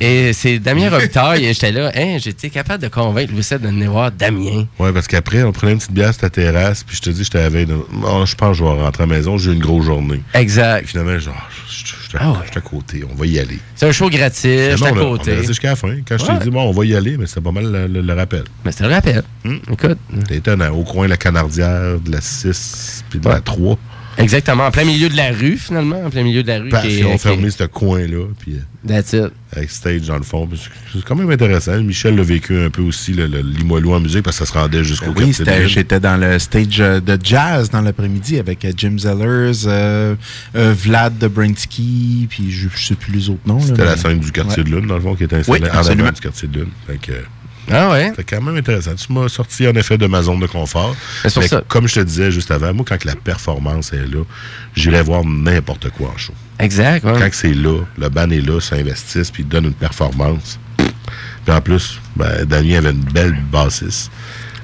Et, et c'est Damien Robitaille. et j'étais là, hein, j'étais capable de convaincre Seb de venir voir Damien. Ouais, parce qu'après, on prenait une petite bière sur ta terrasse, puis je te dis, j'étais à la veille de- Oh, je pense que je vais rentrer à la maison, j'ai eu une grosse journée. Exact. Puis finalement, genre, je je- je suis à- Ah ouais. à côté, on va y aller. C'est un show gratis, je suis à Finalement, on est côté. jusqu'à la fin. Quand je t'ai dit, bon, on va y aller, mais c'était pas mal le, le- le rappel. Mais c'était le rappel. Écoute. T'es étonnant. Au coin de la Canardière, de la 6, puis de la Ouais. 3. Exactement, en plein milieu de la rue, finalement. En plein milieu de la rue. Ils ont fermé ce coin-là, puis euh, That's it. avec stage dans le fond. C'est c'est quand même intéressant. Michel l'a vécu un peu aussi, le, le Limoilou en musique, parce que ça se rendait jusqu'au Oui, quartier de c'était- Lune. j'étais dans le stage euh, de jazz dans l'après-midi avec euh, Jim Zellers, euh, euh, Vlad Dobrinsky, puis je, je sais plus les autres noms. C'était la scène du quartier Ouais. de Lune, dans le fond, qui était installée Oui, en avant du quartier de Lune. Fait que, Ah ouais? C'est quand même intéressant. Tu m'as sorti en effet de ma zone de confort. Mais ça. Comme je te disais juste avant, moi, quand la performance est là, j'irai voir n'importe quoi en show. Exact, ouais. Quand c'est là, le ban est là, s'investissent, puis ils donnent une performance. Puis en plus, ben, Damien avait une belle bassiste.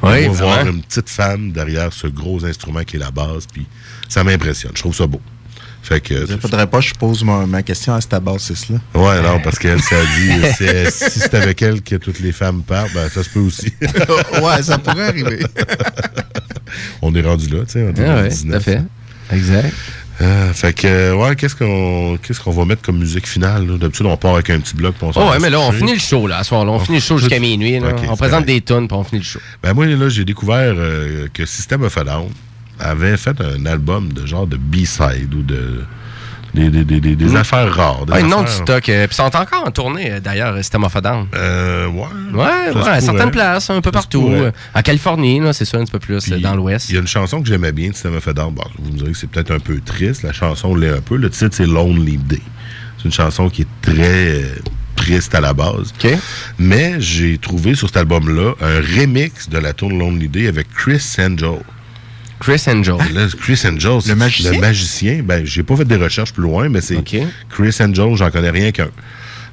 Oui, On va voir une petite femme derrière ce gros instrument qui est la basse, puis ça m'impressionne. Je trouve ça beau. Fait que. Il faudrait pas que je pose ma, ma question à cette bassiste-là. Ouais, non, parce qu'elle s'est dit, si c'est avec elle que toutes les femmes partent, ben ça se peut aussi. ouais, ça pourrait arriver. on est rendu là, tu sais, en Ah ouais, 2019. tout à fait. Exact. Euh, fait que, euh, ouais, qu'est-ce qu'on qu'est-ce qu'on va mettre comme musique finale? là? D'habitude, on part avec un petit bloc. puis on Oh ouais, mais là, on finit le show, là, à ce soir-là. On finit le show jusqu'à minuit, là. On présente correct. des tunes, puis on finit le show. Ben moi, là, j'ai découvert euh, que System of a Down avait fait un album de genre de B-side ou de. Des, des, des, des- des Mm. affaires rares. des Ouais, non du affaires- stock. euh, Puis sont encore en tournée, euh, d'ailleurs, System of a Down. Euh, ouais. Ouais, à certaines places, un peu partout. Euh, En Californie, c'est ça, un petit peu plus, euh, dans l'Ouest. Il y a une chanson que j'aimais bien de System of a Down. Bon, vous me direz que c'est peut-être un peu triste. La chanson l'est un peu. Le titre, c'est Lonely Day. C'est une chanson qui est très euh, triste à la base. Mais j'ai trouvé sur cet album-là un remix de la tune Lonely Day avec Chris Angel. Chris Angel. Là, Chris Angel, c'est- Le magicien? Le magicien, ben, j'ai pas fait des recherches plus loin, mais c'est Chris Angel, j'en connais rien qu'un.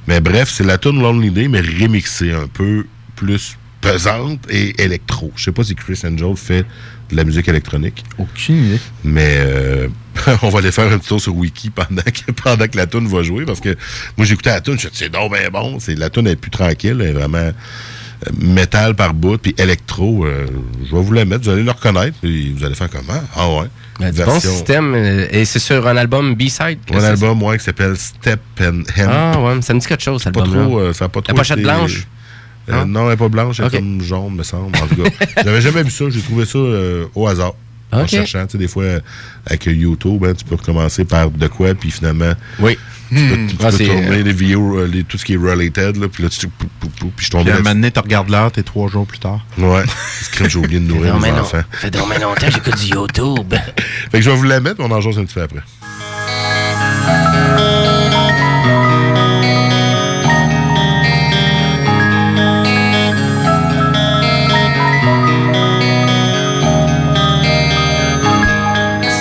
Mais bref, c'est la tune Lonely Day, mais remixée un peu plus pesante et électro. Je sais pas si Chris Angel fait de la musique électronique. Aucune idée. Mais euh, on va aller faire un petit tour sur Wiki pendant que, pendant que la tune va jouer parce que moi j'écoutais la tune, je me suis dit, c'est donc ben bon, c'est la tune est plus tranquille, elle est vraiment métal par bout puis électro, euh, je vais vous la mettre, vous allez le reconnaître puis vous allez faire comment? Ah ouais. Ben, du bon système. euh, Et c'est sur un album B-side. Un album ouais, qui s'appelle Step and Hemp. Ah ouais, ça me dit quelque chose, cet album-là. euh, ça a pas trop La pochette blanche? Euh, Non? elle n'est pas blanche, elle est comme jaune, me semble. En tout cas, j'avais jamais vu ça. J'ai trouvé ça euh, au hasard. En cherchant, tu sais, des fois, euh, avec YouTube, hein, tu peux recommencer par de quoi, puis finalement, oui. Tu peux, hmm. tu ah, peux tourner euh, les vidéos, euh, les, tout ce qui est related, là, puis là, tu pou, pou, pou, puis je tombe. Puis à un moment donné, tu regardes l'heure, t'es trois jours plus tard. Ouais. C'est j'ai oublié de nourrir mes non, enfants. Ça fait dormir longtemps, j'écoute du YouTube. fait que je vais vous la mettre, on en jase un petit peu après.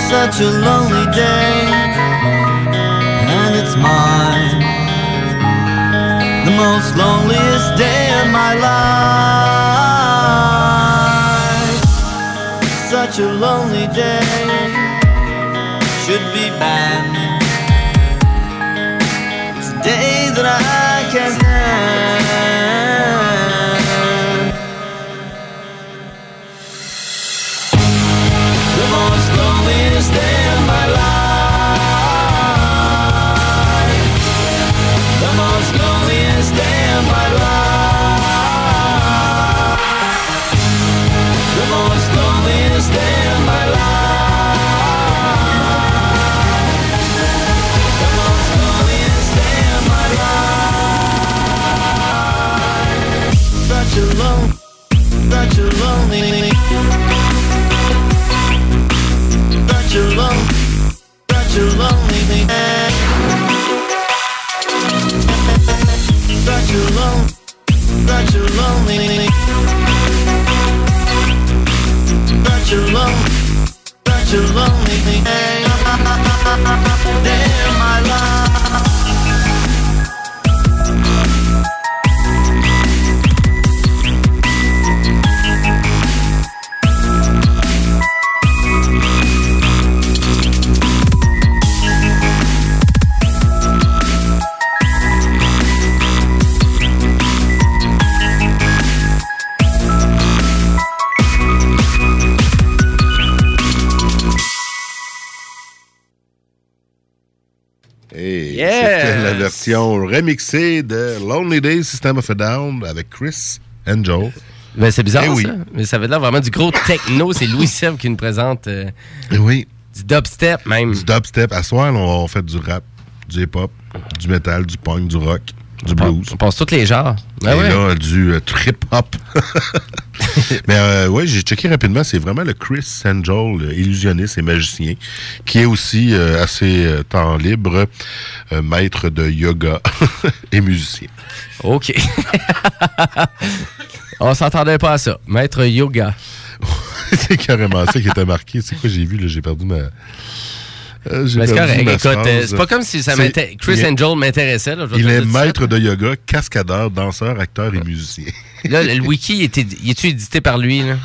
Such a long loneliest day of my life. Such a lonely day remixée de Lonely Days System of a Down avec Chris Angel. Ben, c'est bizarre, Eh oui. ça. Mais ça veut dire vraiment du gros techno. C'est Louis Sèvres qui nous présente euh, Eh oui. du dubstep, même. Du dubstep. À soir, là, on fait du rap, du hip-hop, du metal, du punk, du rock, du blues. On passe tous les genres. Et Ah ouais. là, du euh, trip-hop. Mais euh, oui, j'ai checké rapidement. C'est vraiment le Chris Angel, euh, illusionniste et magicien, qui est aussi euh, assez euh, temps libre, euh, maître de yoga et musicien. OK. On s'entendait pas à ça. Maître yoga. c'est carrément ça qui était marqué. C'est quoi j'ai vu, là? J'ai perdu ma... Euh, c'est Écoute, euh, c'est pas comme si ça m'était. Chris il est- Angel m'intéressait. Il est de maître de yoga, cascadeur, danseur, acteur et musicien. Là, le wiki, il était- il est-tu édité par lui? Là?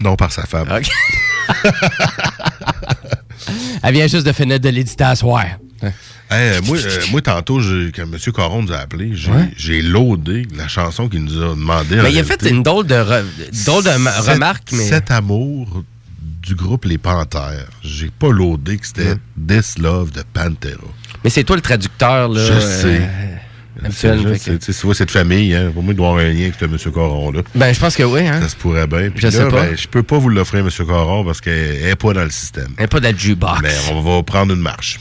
Non, par sa femme. Elle vient juste de finir de l'éditer à soir. Hey, euh, moi, euh, moi, tantôt, quand M. Coron nous a appelé, j'ai Ouais. loadé la chanson qu'il nous a demandé. Mais il a fait une drôle de, re- drôle de ma- remarque. Mais... Cet amour du groupe Les Panthères. J'ai pas loadé que c'était This Love de Pantera. mais c'est toi le traducteur. Là, Je euh, sais. vois, cette famille, hein, pour moi, il doit avoir un lien avec ce M. Coron-là. Ben, je pense que oui. Hein? Ça se pourrait bien. Puis Je là, sais pas. ben, je peux pas vous l'offrir, M. Coron, parce qu'elle n'est pas dans le système. Elle n'est pas dans le jukebox. Mais on va prendre une marche.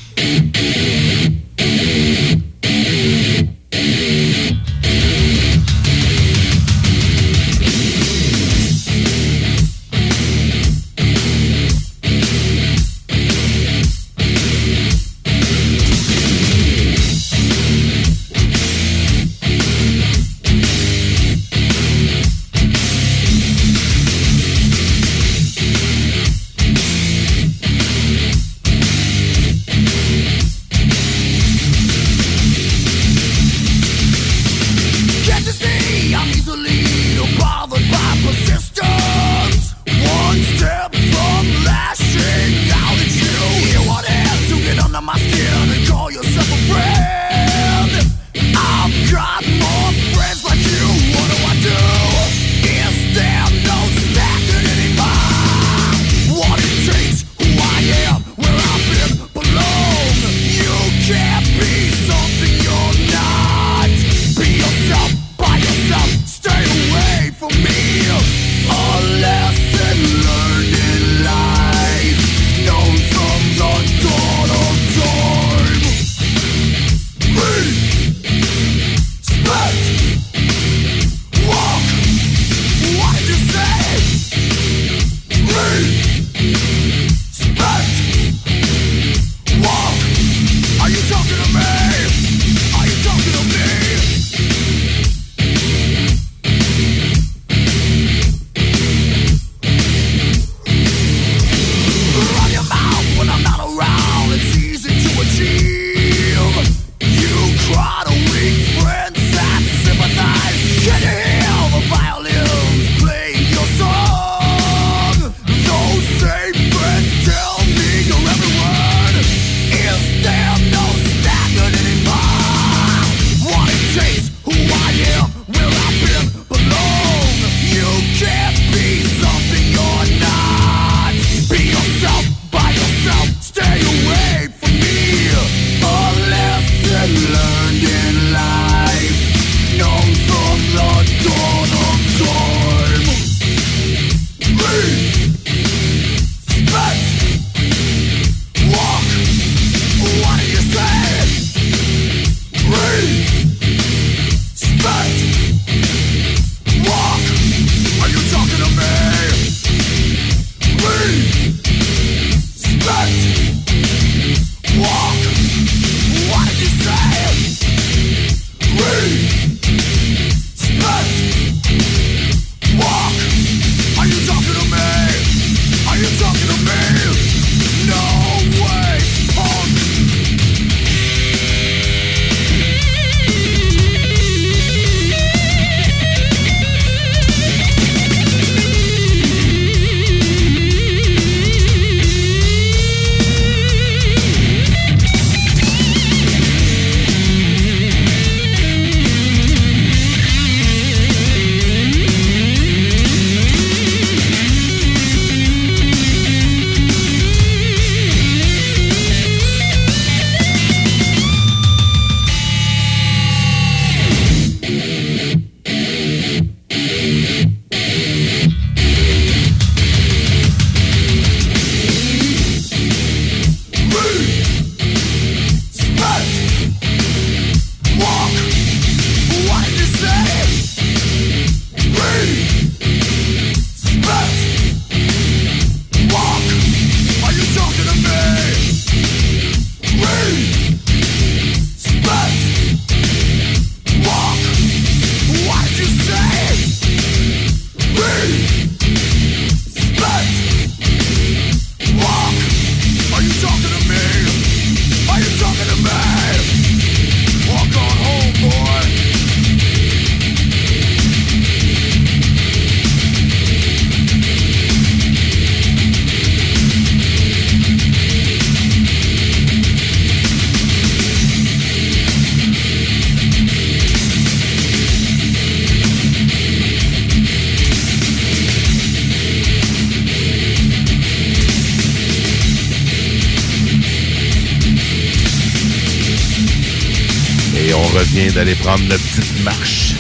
Revient d'aller prendre notre petite marche.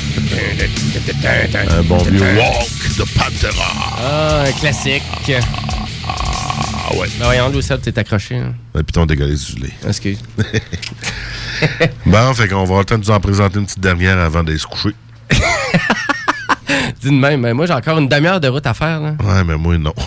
Un bon vieux walk de Pantera. Ah, un classique. Ah ouais. Ben voyons, Louis Seb, t'es accroché. hein. Et puis ton dégueulé du lait. Excuse. Bon, fait qu'on va avoir le temps de nous en présenter une petite dernière avant d'aller se coucher. Dis de même, mais moi j'ai encore une demi-heure de route à faire. Là. Ouais, mais moi, non.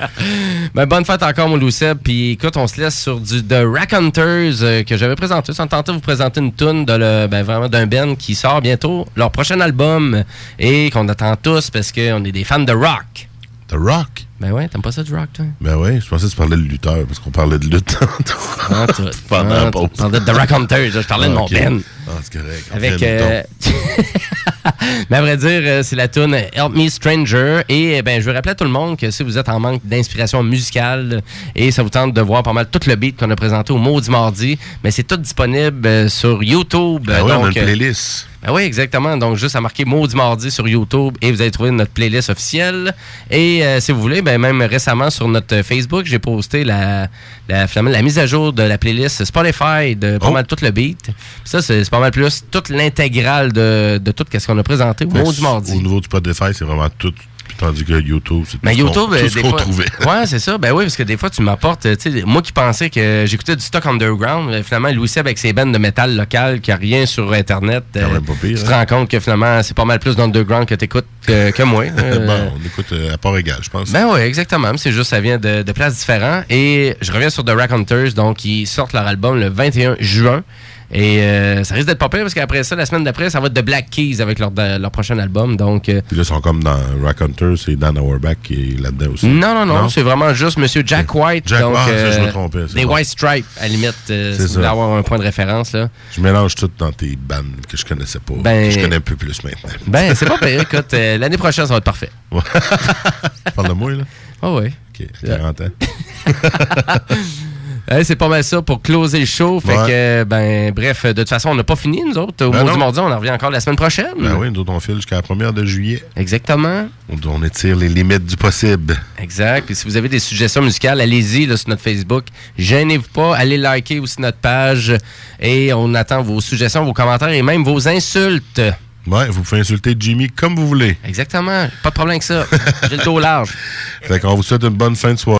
Ben, bonne fête encore, mon Louis Seb. Puis écoute, on se laisse sur du The Raconteurs euh, que j'avais présenté. Sans tenter de vous présenter une tune de le, ben, vraiment d'un band qui sort bientôt leur prochain album et qu'on attend tous parce qu'on est des fans de rock. The Rock? Ben ouais, t'aimes pas ça du rock, toi? Ben oui, je pensais que tu parlais de lutteur parce qu'on parlait de lutte tantôt. Ah. Pendant Ah, la pause. tu parlais de The Raconteurs, là. je parlais de mon Ok. band. Ah, c'est correct. Avec. Euh, Mais à vrai dire, euh, c'est la tune Help Me Stranger. Et euh, ben, je veux rappeler à tout le monde que si vous êtes en manque d'inspiration musicale et ça vous tente de voir pas mal tout le beat qu'on a présenté au Maudit Mardi, mais c'est tout disponible sur YouTube. Ben ouais, on a une playlist. Ben oui, exactement. Donc, juste à marquer Maudit Mardi sur YouTube et vous allez trouver notre playlist officielle. Et euh, si vous voulez, ben, même récemment sur notre Facebook, j'ai posté la, la, mise à jour de la playlist Spotify de pas Oh. mal tout le beat. Ça, c'est pas mal plus toute l'intégrale de, de tout ce qu'on a présenté au que Maudit Mardi. Au niveau du Spotify, c'est vraiment tout. Tandis que YouTube, c'est tout ce qu'on- YouTube, tout ce des qu'on fois. trouvait. Ouais, c'est ça. Ben oui, parce que des fois, tu m'apportes. Tu moi qui pensais que j'écoutais du stock underground, euh, finalement, Louis Seb avec ses bandes de métal local qui a rien sur Internet. euh, tu te hein. rends compte que finalement, c'est pas mal plus d'underground que t'écoutes que, que moi. Euh, bon, on écoute euh, à part égal, je pense. ben oui, exactement. C'est juste, ça vient de, de places différentes. Et je reviens sur The Raconteurs, donc ils sortent leur album le 21 juin. Et euh, ça risque d'être pas pire parce qu'après ça, la semaine d'après, ça va être The Black Keys avec leur, de- leur prochain album. Donc, euh, Puis là, ils sont comme dans Rock Hunter, c'est Dan Auerbach qui est là-dedans aussi. non, non, non, c'est vraiment juste Monsieur Jack White. Jack donc, ça, je me euh, trompais, c'est Des bon. White Stripes, à la limite, C'est si vous voulez avoir un point de référence. Là. Je mélange tout dans tes bandes que je connaissais pas. Ben- que je connais un peu plus maintenant. Ben, c'est pas pire. Écoute, euh, l'année prochaine, ça va être parfait. Parle de moi, là. Oh oui. OK, 40 ans. C'est pas mal ça pour closer le show. Fait Ouais. que, ben, bref, de toute façon, on n'a pas fini, nous autres. Au Ben Maudit non. Mardi, on en revient encore la semaine prochaine. Ben oui, nous autres, on file jusqu'à la première de juillet. Exactement. On, on étire les limites du possible. Exact. Puis si vous avez des suggestions musicales, allez-y sur notre Facebook. Gênez-vous pas. Allez liker aussi notre page. Et on attend vos suggestions, vos commentaires et même vos insultes. Ouais, vous pouvez insulter Jimmy comme vous voulez. Exactement. Pas de problème avec ça. J'ai le dos large. Fait qu'on vous souhaite une bonne fin de soirée.